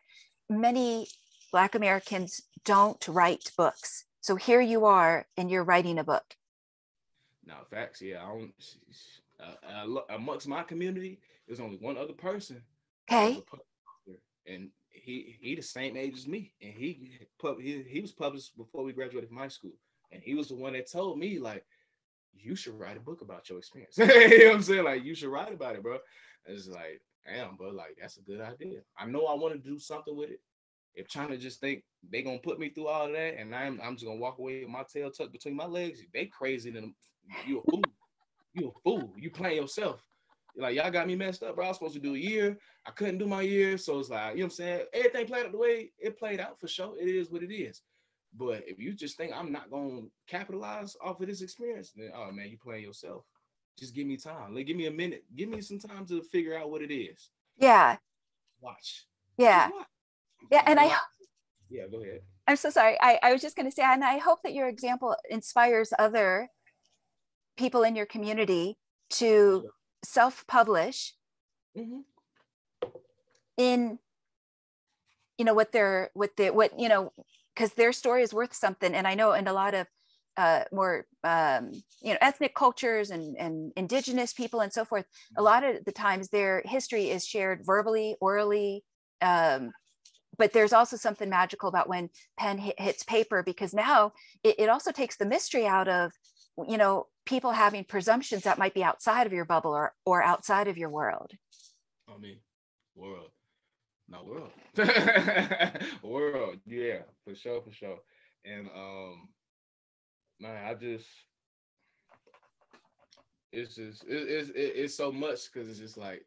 many Black Americans don't write books. So here you are, and you're writing a book. Now, facts, yeah. I don't, uh, uh, amongst my community, there's only one other person Okay. And he he the same age as me, and he he he was published before we graduated from high school, and he was the one that told me like, you should write a book about your experience. you know what I'm saying? Like you should write about it, bro. It's like, damn, bro, like that's a good idea. I know I want to do something with it. If China just think they gonna put me through all of that, and I'm I'm just gonna walk away with my tail tucked between my legs, they crazy than you a fool. you a fool. You playing yourself. Like y'all got me messed up, bro. I was supposed to do a year. I couldn't do my year. So it's like, you know what I'm saying? Everything played out the way it played out for sure. It is what it is. But if you just think I'm not gonna capitalize off of this experience, then oh man, you playing yourself. Just give me time. Like give me a minute. Give me some time to figure out what it is. Yeah. Watch. Yeah. Watch. Yeah. And I yeah, go ahead. I'm so sorry. I, I was just gonna say, and I hope that your example inspires other people in your community to self-publish mm-hmm. in you know what they're what they what you know because their story is worth something and i know in a lot of uh, more um, you know ethnic cultures and, and indigenous people and so forth a mm-hmm. lot of the times their history is shared verbally orally um, but there's also something magical about when pen hit, hits paper because now it, it also takes the mystery out of you know people having presumptions that might be outside of your bubble or or outside of your world I mean, world, not world, world. Yeah, for sure, for sure. And um, man, I just, it's just, it, it's it, it's so much because it's just like,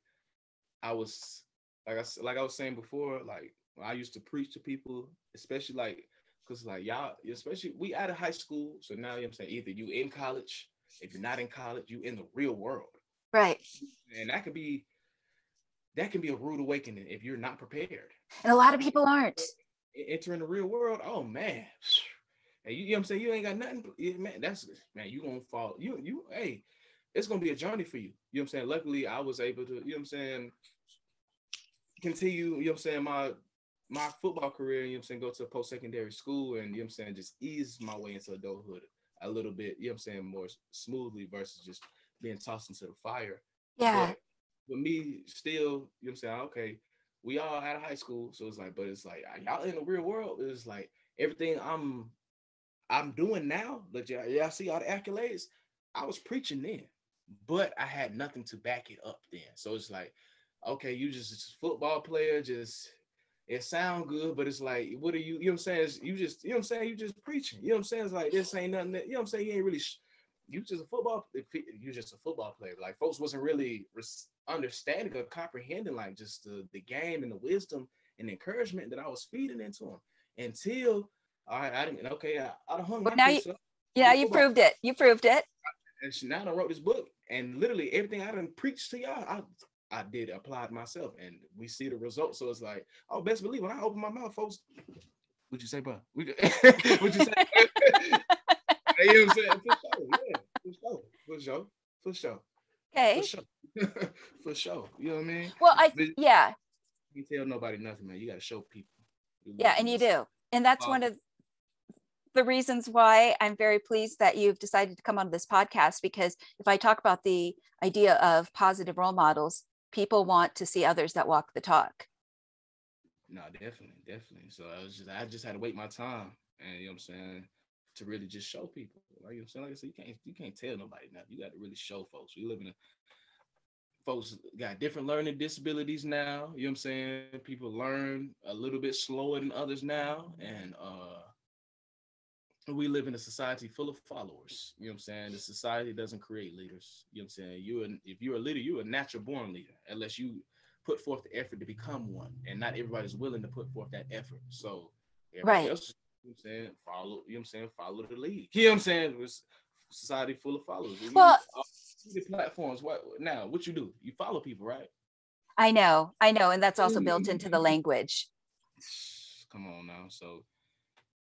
I was, like I like I was saying before, like I used to preach to people, especially like, cause like y'all, especially we out of high school, so now you know what I'm saying either you in college, if you're not in college, you in the real world. Right. And that could be that can be a rude awakening if you're not prepared. And a lot of people aren't. Entering the real world oh man. And you, you know what i'm saying you ain't got nothing yeah, man that's man you gonna fall you you hey it's gonna be a journey for you. You know what i'm saying luckily i was able to you know what i'm saying continue you know what i'm saying my my football career you know what i'm saying go to post-secondary school and you know what i'm saying just ease my way into adulthood a little bit you know what i'm saying more smoothly versus just being tossed into the fire yeah but with me still, you know what I'm saying? Okay, we all out of high school. So it's like, but it's like y'all in the real world, it's like everything I'm I'm doing now, but y'all, y'all see all the accolades. I was preaching then, but I had nothing to back it up then. So it's like, okay, you just, just football player, just it sound good, but it's like, what are you, you know what I'm saying? It's- you just, you know what I'm saying? You just preaching. You know what I'm saying? It's like this ain't nothing that, you know what I'm saying? You ain't really sh- you just a football you just a football player like folks wasn't really res- understanding or comprehending like just the, the game and the wisdom and encouragement that i was feeding into them until right i didn't okay i, I hung But my now piece up, yeah you football- proved it you proved it and she now I wrote this book and literally everything i done preached to y'all i I did applied myself and we see the results. So it's like, oh, best believe when I open my mouth, folks, what'd you say, bro? What'd you say? you know what I'm saying? For sure, yeah, for sure, for sure, for sure. okay For sure. For sure. You know what I mean? well i yeah You tell nobody nothing, man. You gotta show people. yeah and you do and that's Wow. one of the reasons why i'm very pleased that you've decided to come on this podcast because if i talk about the idea of positive role models people want to see others that walk the talk No, definitely, definitely. So I was just I just had to wait my time and you know what I'm saying to really just show people. Like you know I'm saying? Like I said, you can't you can't tell nobody now. You got to really show folks. We live in a folks got different learning disabilities now. You know what I'm saying? People learn a little bit slower than others now. And uh we live in a society full of followers. You know what I'm saying? The society doesn't create leaders. You know what I'm saying? You an if you're a leader, you're a natural born leader, unless you put forth the effort to become one. And not everybody's willing to put forth that effort. So everybody Right. else, you know what I'm saying, follow, you know what I'm saying, follow the lead. You know what I'm saying? It's society full of followers. You- Well- the platforms, what now? What you do? You follow people, right? i know i know and that's also mm-hmm. built into the language Come on now. So,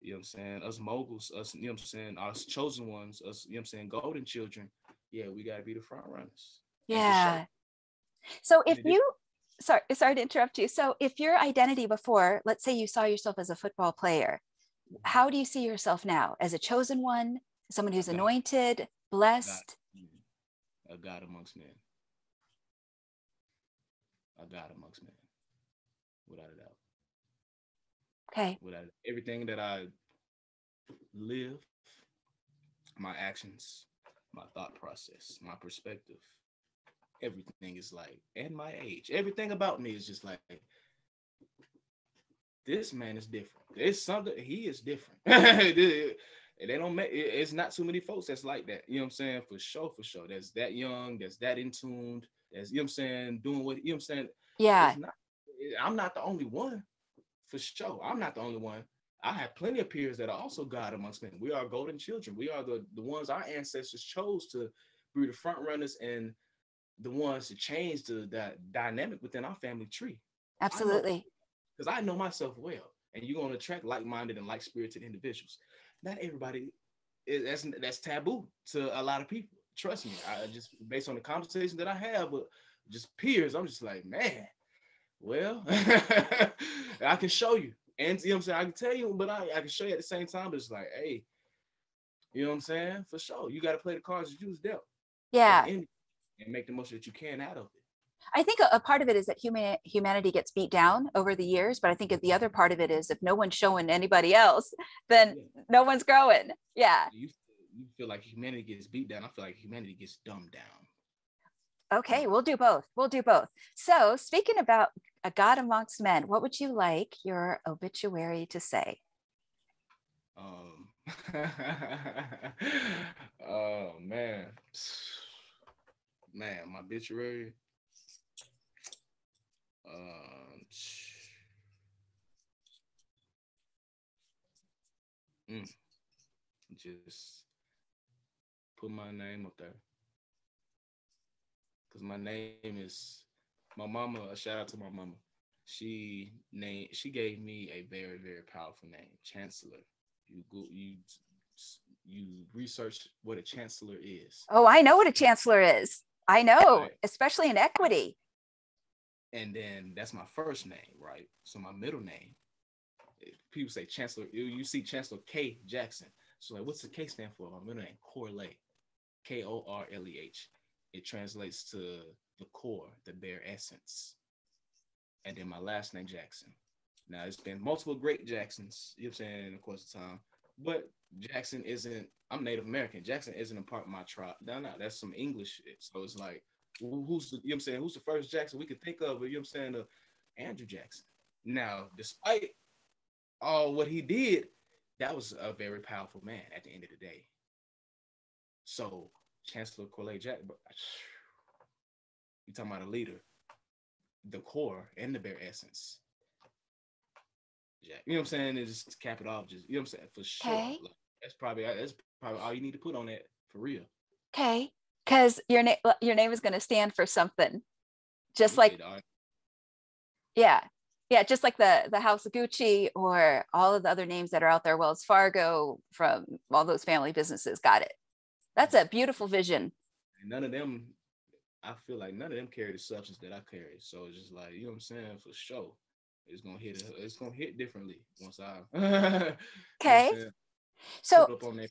you know what I'm saying? Us moguls, us, you know what I'm saying? Us chosen ones, us, you know what I'm saying? Golden children. Yeah, we got to be the front runners. Yeah so if you sorry sorry to interrupt you so if your identity before let's say you saw yourself as a football player how do you see yourself now as a chosen one someone who's God. anointed blessed a God amongst men. A God amongst men. Without a doubt. Okay Without uh, everything that I live, my actions, my thought process, my perspective, everything is like, and my age, everything about me is just like, this man is different. There's something, he is different. And they don't make it's not too many folks that's like that. You know what I'm saying? For sure, for sure. That's that young, that's that in tuned, that's you know what I'm saying, doing what you know what I'm saying. yeah not, I'm not the only one, for sure. I'm not the only one. I have plenty of peers that are also God amongst men. We are golden children. We are the, the ones our ancestors chose to be the front runners and the ones to change the, that dynamic within our family tree. absolutely Because I know myself well, and you're going to attract like-minded and like-spirited individuals. Not everybody is that's that's taboo to a lot of people. Trust me. I just based on the conversation that I have with just peers, I'm just like, man, well, I can show you. And you know what I'm saying? I can tell you, but I, I can show you at the same time. But it's like, hey, you know what I'm saying? For sure. You got to play the cards that you was dealt. yeah And make the most that you can out of it. I think a, a part of it is that human humanity gets beat down over the years, but I think the other part of it is if no one's showing anybody else, then Yeah. no one's growing. Yeah. You, you feel like humanity gets beat down. I feel like humanity gets dumbed down. Okay, we'll do both. We'll do both. So, speaking about a God amongst men, what would you like your obituary to say? Um, oh man, man, my obituary. Um, mm, just put my name up there, cause my name is my mama. A shout out to my mama. She named. She gave me a very very powerful name, Chancellor you go you you research what a chancellor is Oh, I know what a chancellor is. I know, Right. especially in equity. and then that's my first name right so my middle name people say chancellor you, see chancellor k jackson so like what's the k stand for my middle name Korleh k-o-r-l-e-h it translates to the core the bare essence. And then my last name jackson. Now it's been multiple great jacksons you know what i'm saying of course the time. But jackson isn't i'm native american. Jackson isn't a part of my tribe. No no that's some english shit. so it's like who's the, you know what i'm saying who's the first jackson we could think of you know what i'm saying uh, andrew jackson? Now despite all what he did that was a very powerful man at the end of the day. So chancellor Korleh jack you talking about a leader the core and the bare essence Jack. You know what I'm saying? And just cap it off, just you know what I'm saying for sure. Okay. Like, that's probably that's probably all you need to put on that for real. Okay. Because your name your name is going to stand for something. Just like yeah. Yeah, just like the the House of Gucci or all of the other names that are out there, Wells Fargo, from all those family businesses. Got it. That's a beautiful vision. none of them, I feel like none of them carry the substance that I carry. So it's just like you know what I'm saying for sure. It's gonna hit. It's gonna hit differently once I. you know Okay. So up on that.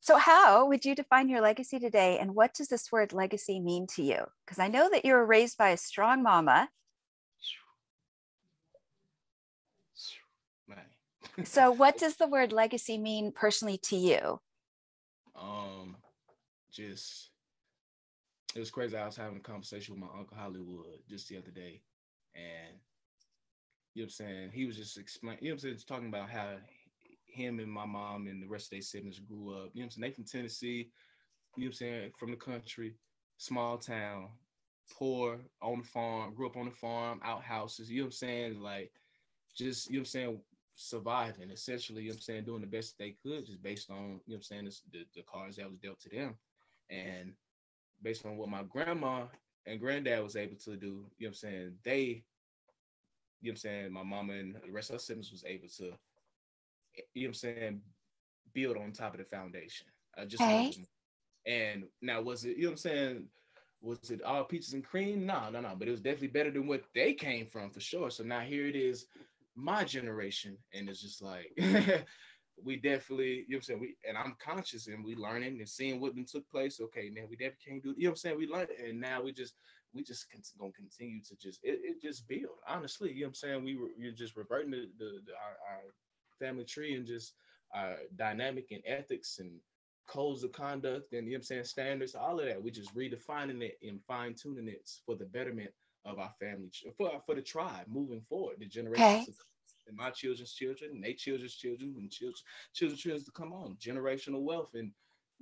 So, how would you define your legacy today? And what does this word legacy mean to you? Because I know that you were raised by a strong mama. So, what does the word legacy mean personally to you? Um just it was crazy. I was having a conversation with my uncle Hollywood just the other day, and you know what I'm saying. He was just explaining, you know what I'm saying, just talking about how him and my mom and the rest of their siblings grew up. You know what I'm saying. They from Tennessee. You know what I'm saying, from the country, small town, poor, on the farm, grew up on the farm, outhouses. You know what I'm saying, like just you know what I'm saying surviving essentially, you know what I'm saying, doing the best they could just based on, you know what I'm saying, this, the, the cards that was dealt to them. And based on what my grandma and granddad was able to do, you know what I'm saying, they, you know what I'm saying, my mama and the rest of her siblings was able to, you know what I'm saying, build on top of the foundation. Uh, just Okay. and now was it, you know what I'm saying, was it all peaches and cream? No, no, no. But it was definitely better than what they came from for sure. So now here it is, my generation, and it's just like we definitely, you know what I'm saying? We and I'm conscious and we learning and seeing what done took place. Okay, now we definitely can't do you know what I'm saying? We learned it, and now we just we just con- gonna continue to just it, it just build. Honestly, you know what I'm saying? We were you're just reverting the, the, the our, our family tree and just our dynamic and ethics and codes of conduct and you know what I'm saying standards, all of that. We just redefining it and fine tuning it for the betterment of our family, for for the tribe moving forward, the generations Okay. to come, and my children's children, and their children's children, and children, children's children to come on, generational wealth, and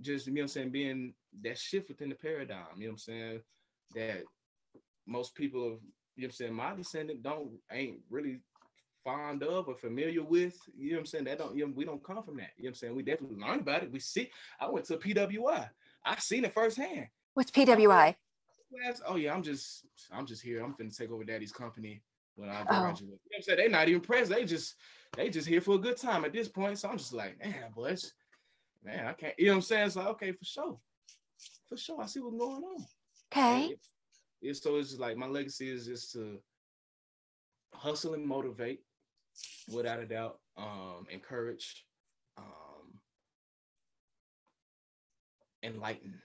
just you know what I'm saying, being that shift within the paradigm. You know what I'm saying that most people of you know what I'm saying my descendant don't ain't really fond of or familiar with. You know what I'm saying? That don't you know, we don't come from that. You know what I'm saying? We definitely learn about it. We see. I went to PWI. I seen it firsthand. What's PWI? Class, oh yeah, I'm just I'm just here. I'm finna take over daddy's company when I Oh. graduate. You know what I'm saying? They're not even pressed. They just they just here for a good time at this point. So I'm just like, man, boys, man, I can't, you know what I'm saying? It's like, okay, for sure. For sure. I see what's going on. Okay. It's so it's just like my legacy is just to hustle and motivate, without a doubt. Um, encourage, um, enlighten,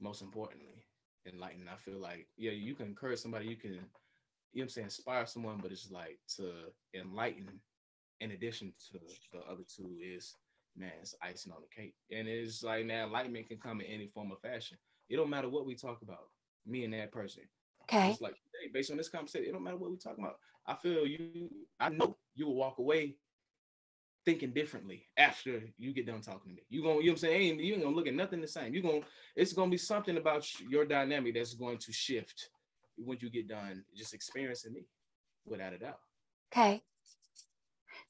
most importantly, enlightening. I feel like, yeah, you can encourage somebody, you can, you know what I'm saying, inspire someone, but it's like to enlighten in addition to the other two is man, it's icing on the cake. And it's like man, enlightenment can come in any form of fashion. It don't matter what we talk about, me and that person. Okay. It's like hey, based on this conversation, it don't matter what we talk about. I feel you, I know you will walk away thinking differently after you get done talking to me. You gonna, you know what I'm saying? You ain't gonna look at nothing the same. You gonna, it's gonna be something about your dynamic that's going to shift when you get done just experiencing me, without a doubt. Okay.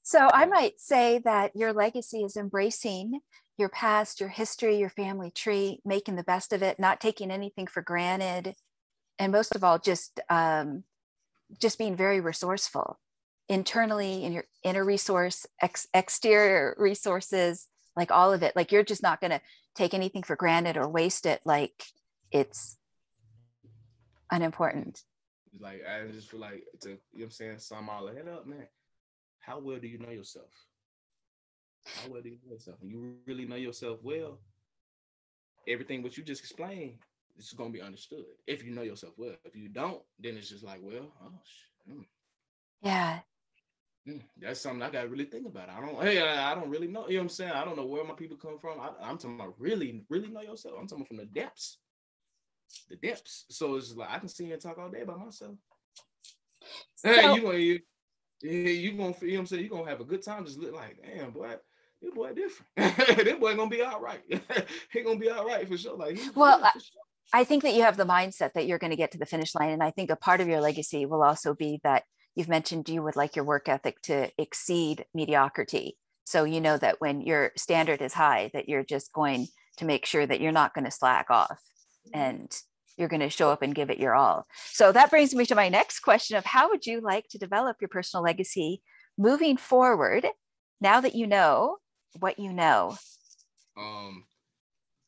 So I might say that your legacy is embracing your past, your history, your family tree, making the best of it, not taking anything for granted, and most of all, just um, just being very resourceful internally in your inner resource, ex- exterior resources, like all of it. Like you're just not going to take anything for granted or waste it like it's unimportant. Like I just feel like to you know what I'm saying, sum all head up, man. How well do you know yourself? How well do you know yourself? When you really know yourself well, everything what you just explained is gonna be understood if you know yourself well. If you don't, then it's just like, well, oh, mm. yeah, Mm, Mm, that's something I gotta really think about. I don't, hey, I, I, don't really know. You know what I'm saying? I don't know where my people come from. I, am talking about really, really know yourself. I'm talking from the depths, the depths. So it's like I can sit and talk all day by myself. So, hey, you gonna you, you gonna you know what I'm saying? You're gonna have a good time. Just look like, damn boy, this boy different. this boy gonna be all right. he gonna be all right for sure. Like, well. Sure. I think that you have the mindset that you're going to get to the finish line. And I think a part of your legacy will also be that you've mentioned you would like your work ethic to exceed mediocrity. So you know that when your standard is high, that you're just going to make sure that you're not going to slack off and you're going to show up and give it your all. So that brings me to my next question of how would you like to develop your personal legacy moving forward now that you know what you know? Um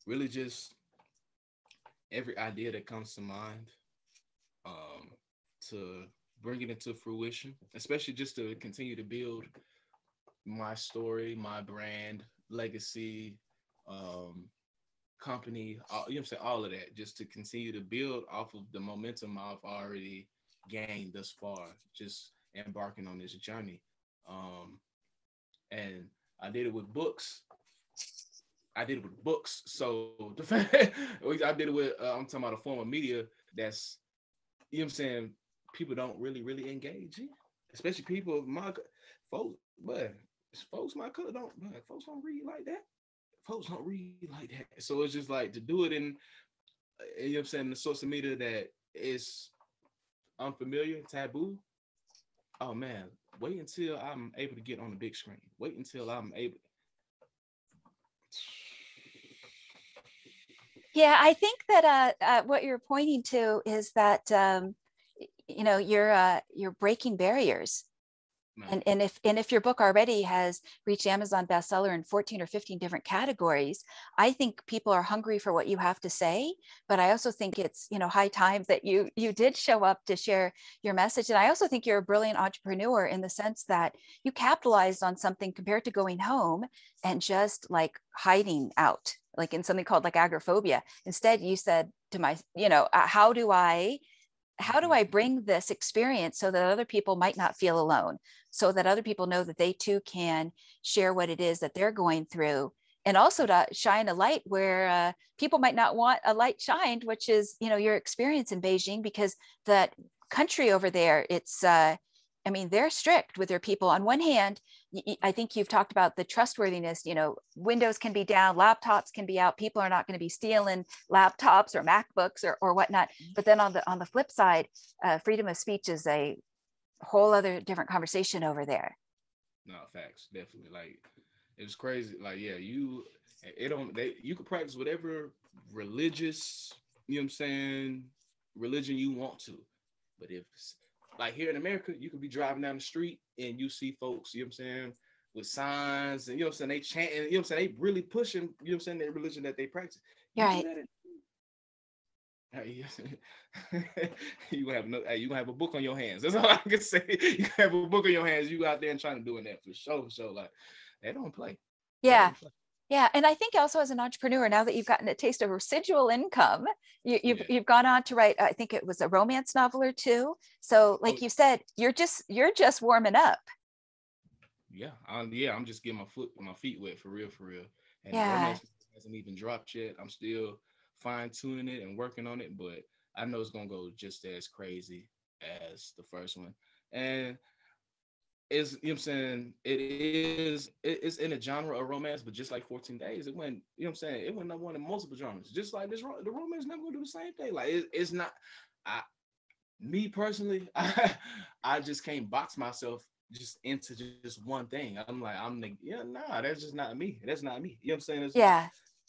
really just every idea that comes to mind um to bring it into fruition, especially just to continue to build my story, my brand, legacy, um, company, all, you know I'm saying, all of that, just to continue to build off of the momentum I've already gained thus far, just embarking on this journey. Um, and I did it with books. I did it with books. So the fact I did it with, uh, I'm talking about a form of media that's, you know what I'm saying, people don't really really engage in, especially people of my folks, but folks my color don't folks don't read like that. Folks don't read like that. So it's just like to do it in uh, you know what I'm saying the social media that is unfamiliar, taboo. Oh man, wait until I'm able to get on the big screen. Wait until I'm able. Yeah, I think that uh, uh, what you're pointing to is that um, you know you're uh, you're breaking barriers. And, and if and if your book already has reached amazon bestseller in 14 or 15 different categories i think people are hungry for what you have to say but i also think it's you know high time that you you did show up to share your message. And i also think you're a brilliant entrepreneur in the sense that you capitalized on something compared to going home and just like hiding out like in something called like agoraphobia. Instead you said to my you know uh, how do i how do. I bring this experience so that other people might not feel alone, so that other people know that they too can share what it is that they're going through, and also to shine a light where uh, people might not want a light shined, which is you know your experience in Beijing, because that country over there, it's uh, I mean, they're strict with their people. On one hand, I think you've talked about the trustworthiness. You know, Windows can be down, laptops can be out. People are not going to be stealing laptops or MacBooks or, or whatnot. Mm-hmm. But then on the on the flip side, uh, freedom of speech is a whole other different conversation over there. No facts, definitely. Like it was crazy. Like yeah, you it don't they you can practice whatever religious you know what I'm saying religion you want to, but if like here in America, you could be driving down the street and you see folks, you know what I'm saying, with signs and you know what I'm saying, they chanting, you know what I'm saying, they really pushing, you know what I'm saying, their religion that they practice. You right. you have no hey, you gonna have a book on your hands. That's all I can say. You have a book on your hands, you out there and trying to do that for sure, for sure. Like they don't play. Yeah. Don't play. Yeah, and I think also as an entrepreneur, now that you've gotten a taste of residual income, you, have you've, Yeah. you've gone on to write. I think it was a romance novel or two. So, oh, like Oh. you said, you're just you're just warming up. Yeah, I'm, yeah, I'm just getting my foot, my feet wet for real, for real. And Yeah. romance hasn't even dropped yet. I'm still fine tuning it and working on it, but I know it's gonna go just as crazy as the first one. And it's you know what I'm saying it is it- it's in a genre of romance, but just like 14 days, it went you know what I'm saying it went number one in multiple genres. Just like this, the romance never gonna do the same thing. Like it, it's not. I, me personally, I, I just can't box myself just into just one thing. I'm like I'm like, yeah nah that's just not me. That's not me. You know what I'm saying? It's- Yeah,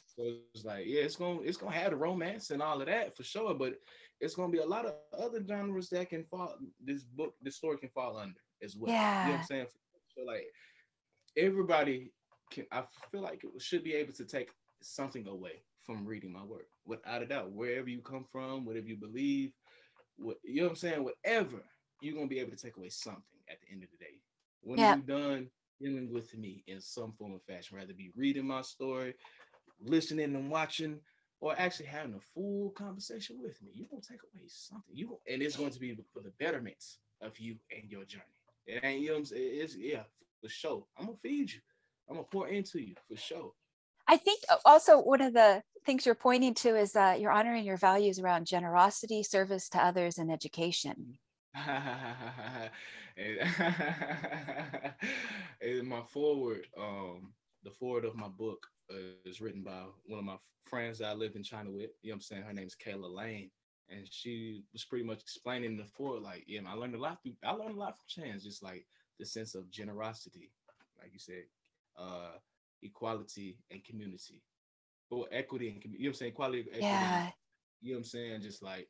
so it's like, yeah, it's gonna it's gonna have the romance and all of that for sure, but it's gonna be a lot of other genres that can fall this book, this story can fall under as well. You know what I'm saying? So like everybody can I feel like it should be able to take something away from reading my work, without a doubt. Wherever you come from, whatever you believe, what you know what I'm saying, whatever, you're gonna be able to take away something at the end of the day. When Yeah. you're done dealing with me in some form of fashion, rather be reading my story, listening and watching, or actually having a full conversation with me. You're gonna take away something. You and it's going to be for the betterment of you and your journey. It ain't you know what I'm? It's yeah, for sure. I'm gonna feed you. I'm gonna pour into you for sure. I think also one of the things you're pointing to is that you're honoring your values around generosity, service to others, and education. and, and my forward, um, the forward of my book uh, is written by one of my friends that I live in China with. You know what I'm saying? Her name's Kayla Lane. And she was pretty much explaining the forward, like, yeah, I learned a lot. Through, I learned a lot from Chance, just like the sense of generosity, like you said, uh, equality and community, or equity and community. You know what I'm saying? Equality, equity, Yeah, you know what I'm saying? Just like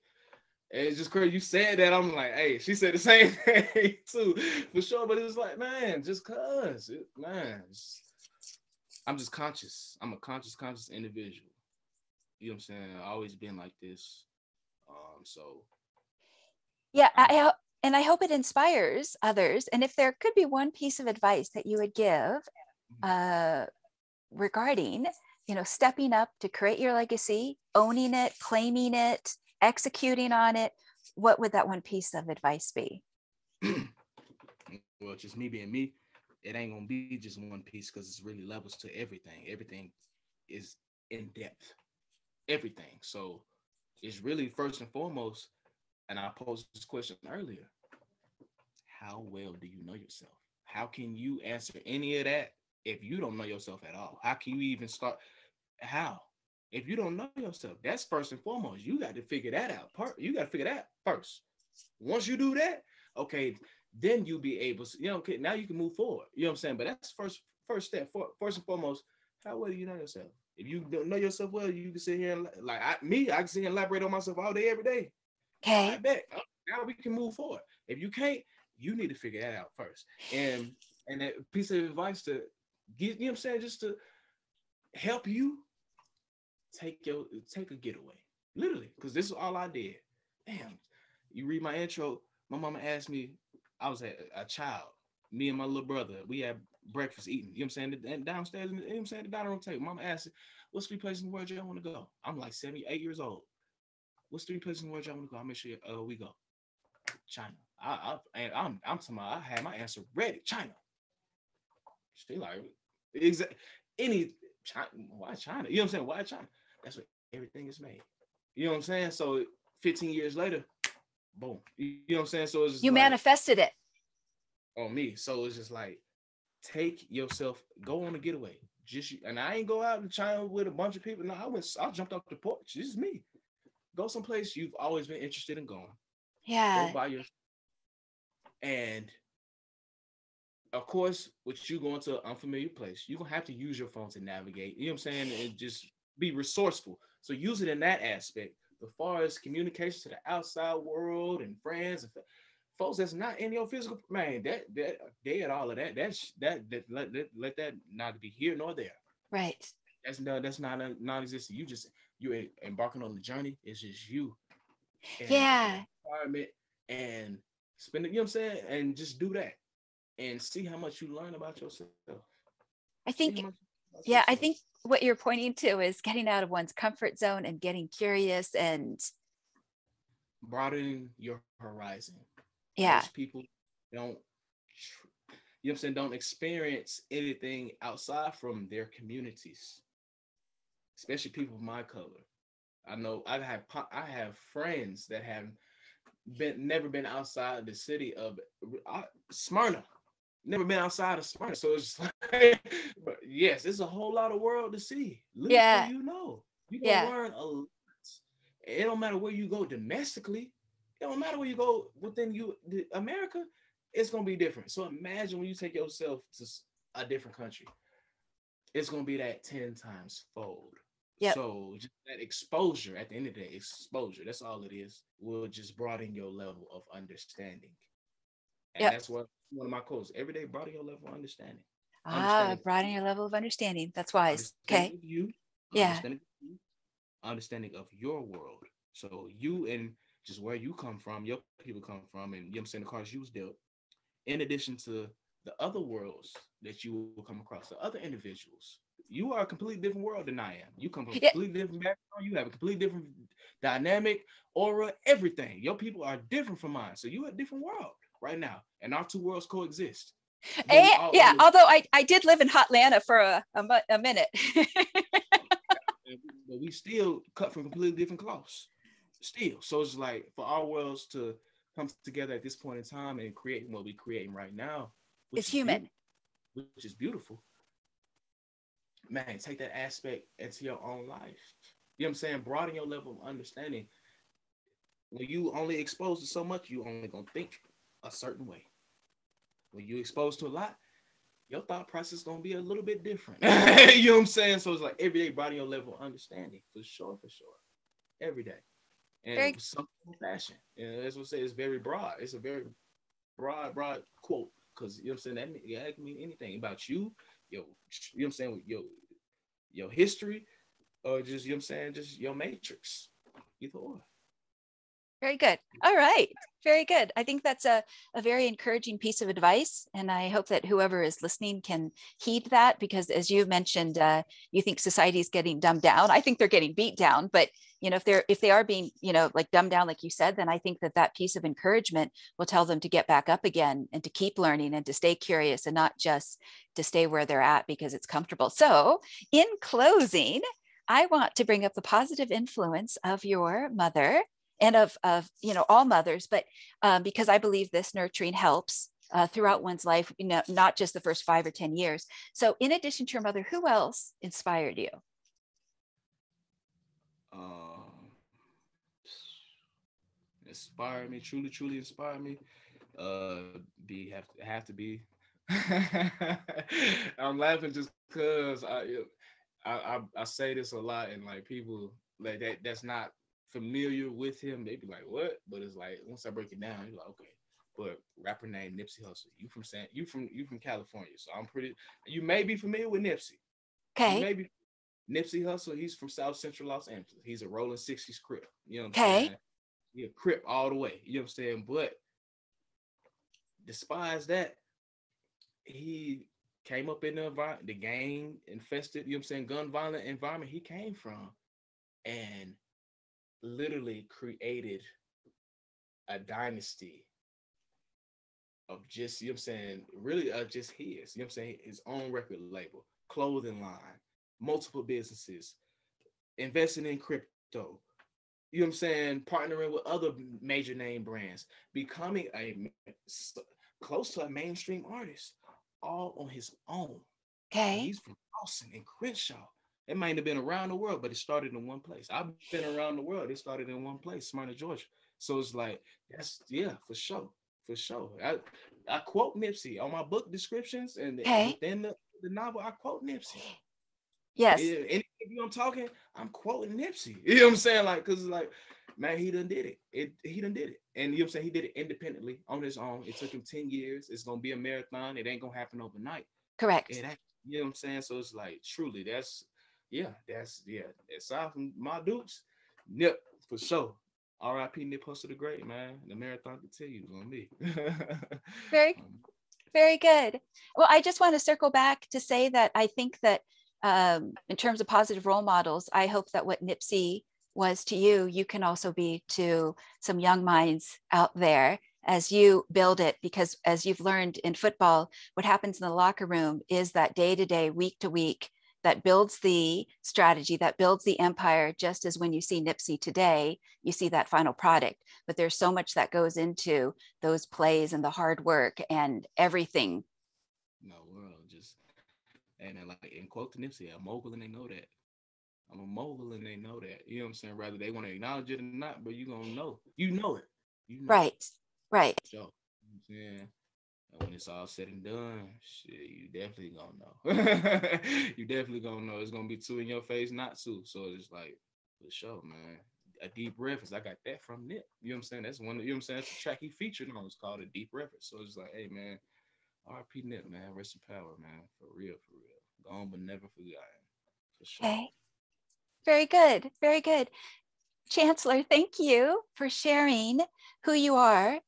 it's just crazy. You said that. I'm like, hey, she said the same thing too, for sure. But it's like, man, just cause, it, man, it's- I'm just conscious. I'm a conscious, conscious individual. You know what I'm saying? I've always been like this. Um, so yeah. I, and I hope it inspires others. And if there could be one piece of advice that you would give uh, regarding, you know, stepping up to create your legacy, owning it, claiming it, executing on it, what would that one piece of advice be? well, just me being me, it ain't gonna be just one piece because it's really levels to everything. Everything is in depth. Everything. So it's really first and foremost, and I posed this question earlier. How well do you know yourself? How can you answer any of that if you don't know yourself at all? How can you even start? How? If you don't know yourself, that's first and foremost. You got to figure that out. Part you got to figure that first. Once you do that, okay, then you'll be able to, you know, okay, now you can move forward. You know what I'm saying? But that's first first step. For, first and foremost, how well do you know yourself? If you don't know yourself well, you can sit here and like I, me, I can sit here and elaborate on myself all day, every day. Okay. I bet. Oh, Now we can move forward. If you can't, you need to figure that out first. And and a piece of advice to get, you know what I'm saying, just to help you take your take a getaway. Literally, because this is all I did. Damn. You read my intro, my mama asked me, I was a, a child, me and my little brother, we had breakfast eating, you know what I'm saying? And downstairs, you know what I'm saying, the dining room table. Mama asked, What's three places in the world y'all want to go? I'm like 78 years old. What's three places in the world y'all want to go? I'll make sure uh, we go. China. I, I and I'm I'm talking about I had my answer ready. China. She like exact any China, why China? You know what I'm saying? Why China? That's where everything is made. You know what I'm saying? So 15 years later, boom. You know what I'm saying? So it's You like, manifested it. on me. So it's just like take yourself, go on a getaway. Just and I ain't go out to China with a bunch of people. No, I went, I jumped off the porch. This is me. Go someplace you've always been interested in going. Yeah. Go by your and of course, with you going to an unfamiliar place, you're gonna have to use your phone to navigate. You know what I'm saying? And just be resourceful. So use it in that aspect. As far as communication to the outside world and friends and folks that's not in your physical man, that that dead all of that. That's that that let, let, let that not be here nor there. Right. That's no, that's not a non-existent. You just you're embarking on the journey. It's just you. and Yeah. Environment and spend it. You know what I'm saying? And just do that, and see how much you learn about yourself. I think how much about yeah i think what you're pointing to is getting out of one's comfort zone and getting curious and broadening your horizon. Yeah. Most people don't you know what I'm saying, don't experience anything outside from their communities, especially people of my color. I know I have I have friends that have been never been outside the city of uh, Smyrna, never been outside of Smyrna. So it's like, but yes, it's a whole lot of world to see. Little yeah, you know, you can yeah. learn a lot. It don't matter where you go domestically. It don't matter where you go within you America it's gonna be different. So imagine when you take yourself to a different country, it's gonna be that 10 times fold. Yep. So just that exposure at the end of the day, exposure, that's all it is, will just broaden your level of understanding. And yep. that's what one of my quotes, every day broaden your level of understanding. Ah, broaden your level of understanding. That's wise. Okay. You, yeah. Understanding, understanding of your world. So you and just where you come from, your people come from, and you know what I'm saying, the cards you was dealt, in addition to the other worlds that you will come across, the other individuals. You are a completely different world than I am. You come from a completely different background. You have a completely different dynamic, aura, everything. Your people are different from mine. So you're a different world right now. And our two worlds coexist. Eh, and, yeah, although I, I did live in Hotlanta for a, a, a minute. but we still cut from completely different cloths. Still. So it's like for our worlds to come together at this point in time and creating what we're creating right now. It's human. Which is beautiful. Man, take that aspect into your own life. You know what I'm saying? Broaden your level of understanding. When you only exposed to so much, you only gonna think a certain way. When you exposed to a lot, your thought process is gonna be a little bit different. you know what I'm saying? So it's like every day broaden your level of understanding for sure, for sure. Every day and very, some fashion. And that's what I say. It's very broad. It's a very broad, broad quote because you know what I'm saying. That, that can mean anything about you, yo. You know what I'm saying? Your your history, or just you know what I'm saying, just your matrix. Either or. Very good. All right. Very good. I think that's a, a very encouraging piece of advice. And I hope that whoever is listening can heed that because as you mentioned, uh, you think society is getting dumbed down. I think they're getting beat down, but you know, if they're, if they are being, you know, like dumbed down, like you said, then I think that that piece of encouragement will tell them to get back up again and to keep learning and to stay curious and not just to stay where they're at because it's comfortable. So in closing, I want to bring up the positive influence of your mother and of, of you know all mothers but um, because i believe this nurturing helps uh, throughout one's life you know not just the first five or ten years. So in addition to your mother who else inspired you? Um, inspire me truly truly inspire me uh be have to have to be. I'm laughing just because I, I i i say this a lot and like people like that that's not familiar with him, they'd be like, "What?" But it's like once I break it down, you're like, "Okay." But rapper named Nipsey Hussle. You from San? You from you from California? So I'm pretty. You may be familiar with Nipsey. Okay. Maybe Nipsey Hussle. He's from South Central Los Angeles. He's a rolling '60s crip. You know what I'm okay. Yeah, crip all the way. You know what I'm saying? But despise that, he came up in the the gang infested. You know what I'm saying? Gun violent environment he came from, and literally created a dynasty of just, you know what I'm saying, really uh, just his, you know what I'm saying, his own record label, clothing line, multiple businesses, investing in crypto, you know what I'm saying, partnering with other major name brands, becoming a close to a mainstream artist, all on his own. Okay. He's from Slauson and Crenshaw. It might have been around the world, but it started in one place. I've been around the world. It started in one place, Smyrna, Georgia. So it's like, that's yeah, for sure. For sure. I, I quote Nipsey on my book descriptions and within the, the novel, I quote Nipsey. Yes. Yeah, and if I'm talking, I'm quoting Nipsey. You know what I'm saying? Like, cause it's like, man, he done did it. It he done did it. And you know what I'm saying? He did it independently on his own. It took him 10 years. It's gonna be a marathon. It ain't gonna happen overnight. Correct. It, you know what I'm saying? So it's like truly that's yeah, that's yeah. Aside from my dukes, Nip for sure. R.I.P. Nip Hussle the Great, man. The marathon continues on me. very, um, very good. Well, I just want to circle back to say that I think that um, in terms of positive role models, I hope that what Nipsey was to you, you can also be to some young minds out there as you build it. Because as you've learned in football, what happens in the locker room is that day to day, week to week, that builds the strategy, that builds the empire, just as when you see Nipsey today, you see that final product. But there's so much that goes into those plays and the hard work and everything. No world, just and like in quote to Nipsey, a mogul and they know that. I'm a mogul and they know that. You know what I'm saying? Rather they want to acknowledge it or not, but you gonna know. You know it. You know right. It. Right. So, yeah when it's all said and done, shit, you definitely gonna know. you definitely gonna know. It's gonna be two in your face, not two. So it's like, for sure, man. A Deep Reverence. I got that from Nip. You know what I'm saying? That's one. Of, you know what I'm saying? That's the track he featured on. It's called a Deep Reverence. So it's like, hey, man, R.P. Nip, man, rest in power, man, for real, for real. Gone but never forgotten. For sure. Okay. Very good. Very good. Chancellor, thank you for sharing who you are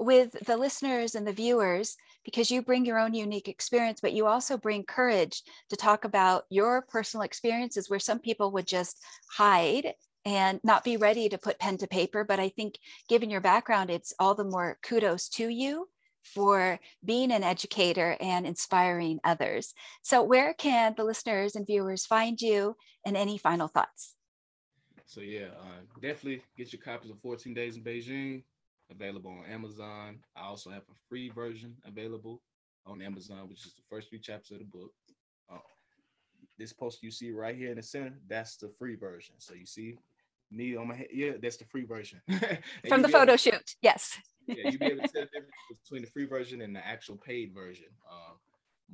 with the listeners and the viewers because you bring your own unique experience, but you also bring courage to talk about your personal experiences where some people would just hide and not be ready to put pen to paper. But I think, given your background, it's all the more kudos to you for being an educator and inspiring others. So, where can the listeners and viewers find you and any final thoughts? So, yeah, uh, definitely get your copies of 14 Days in Beijing available on Amazon. I also have a free version available on Amazon, which is the first few chapters of the book. Uh, this post you see right here in the center, that's the free version. So you see me on my head. Yeah, that's the free version. From the photo shoot, yes. yeah, you be able to tell the difference between the free version and the actual paid version. Um,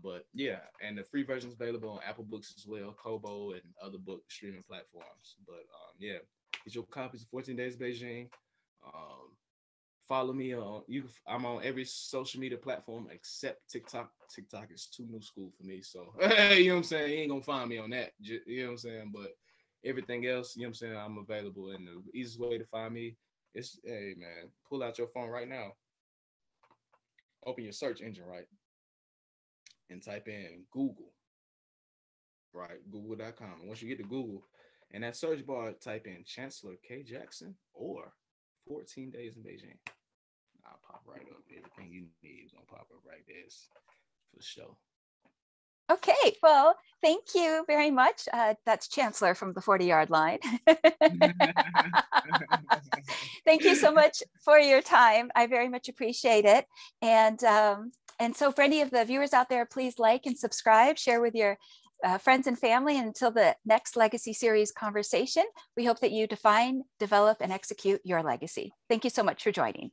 but yeah, and the free version is available on Apple Books as well, Kobo, and other book streaming platforms. But um, yeah, get your copies of 14 Days Beijing. Um, Follow me on you. I'm on every social media platform except TikTok. TikTok is too new school for me. So hey, you know what I'm saying. You ain't gonna find me on that. You know what I'm saying. But everything else, you know what I'm saying. I'm available, and the easiest way to find me is hey man, pull out your phone right now. Open your search engine right, and type in Google. Right, Google.com. once you get to Google, in that search bar, type in Chancellor K. Jackson or 14 days in Beijing. I'll pop right up. Everything you need is gonna pop up right there for sure. Okay, well, thank you very much. Uh, that's Chancellor from the 40 yard line. thank you so much for your time. I very much appreciate it. And, um, and so, for any of the viewers out there, please like and subscribe, share with your uh, friends and family until the next Legacy Series conversation. We hope that you define, develop, and execute your legacy. Thank you so much for joining.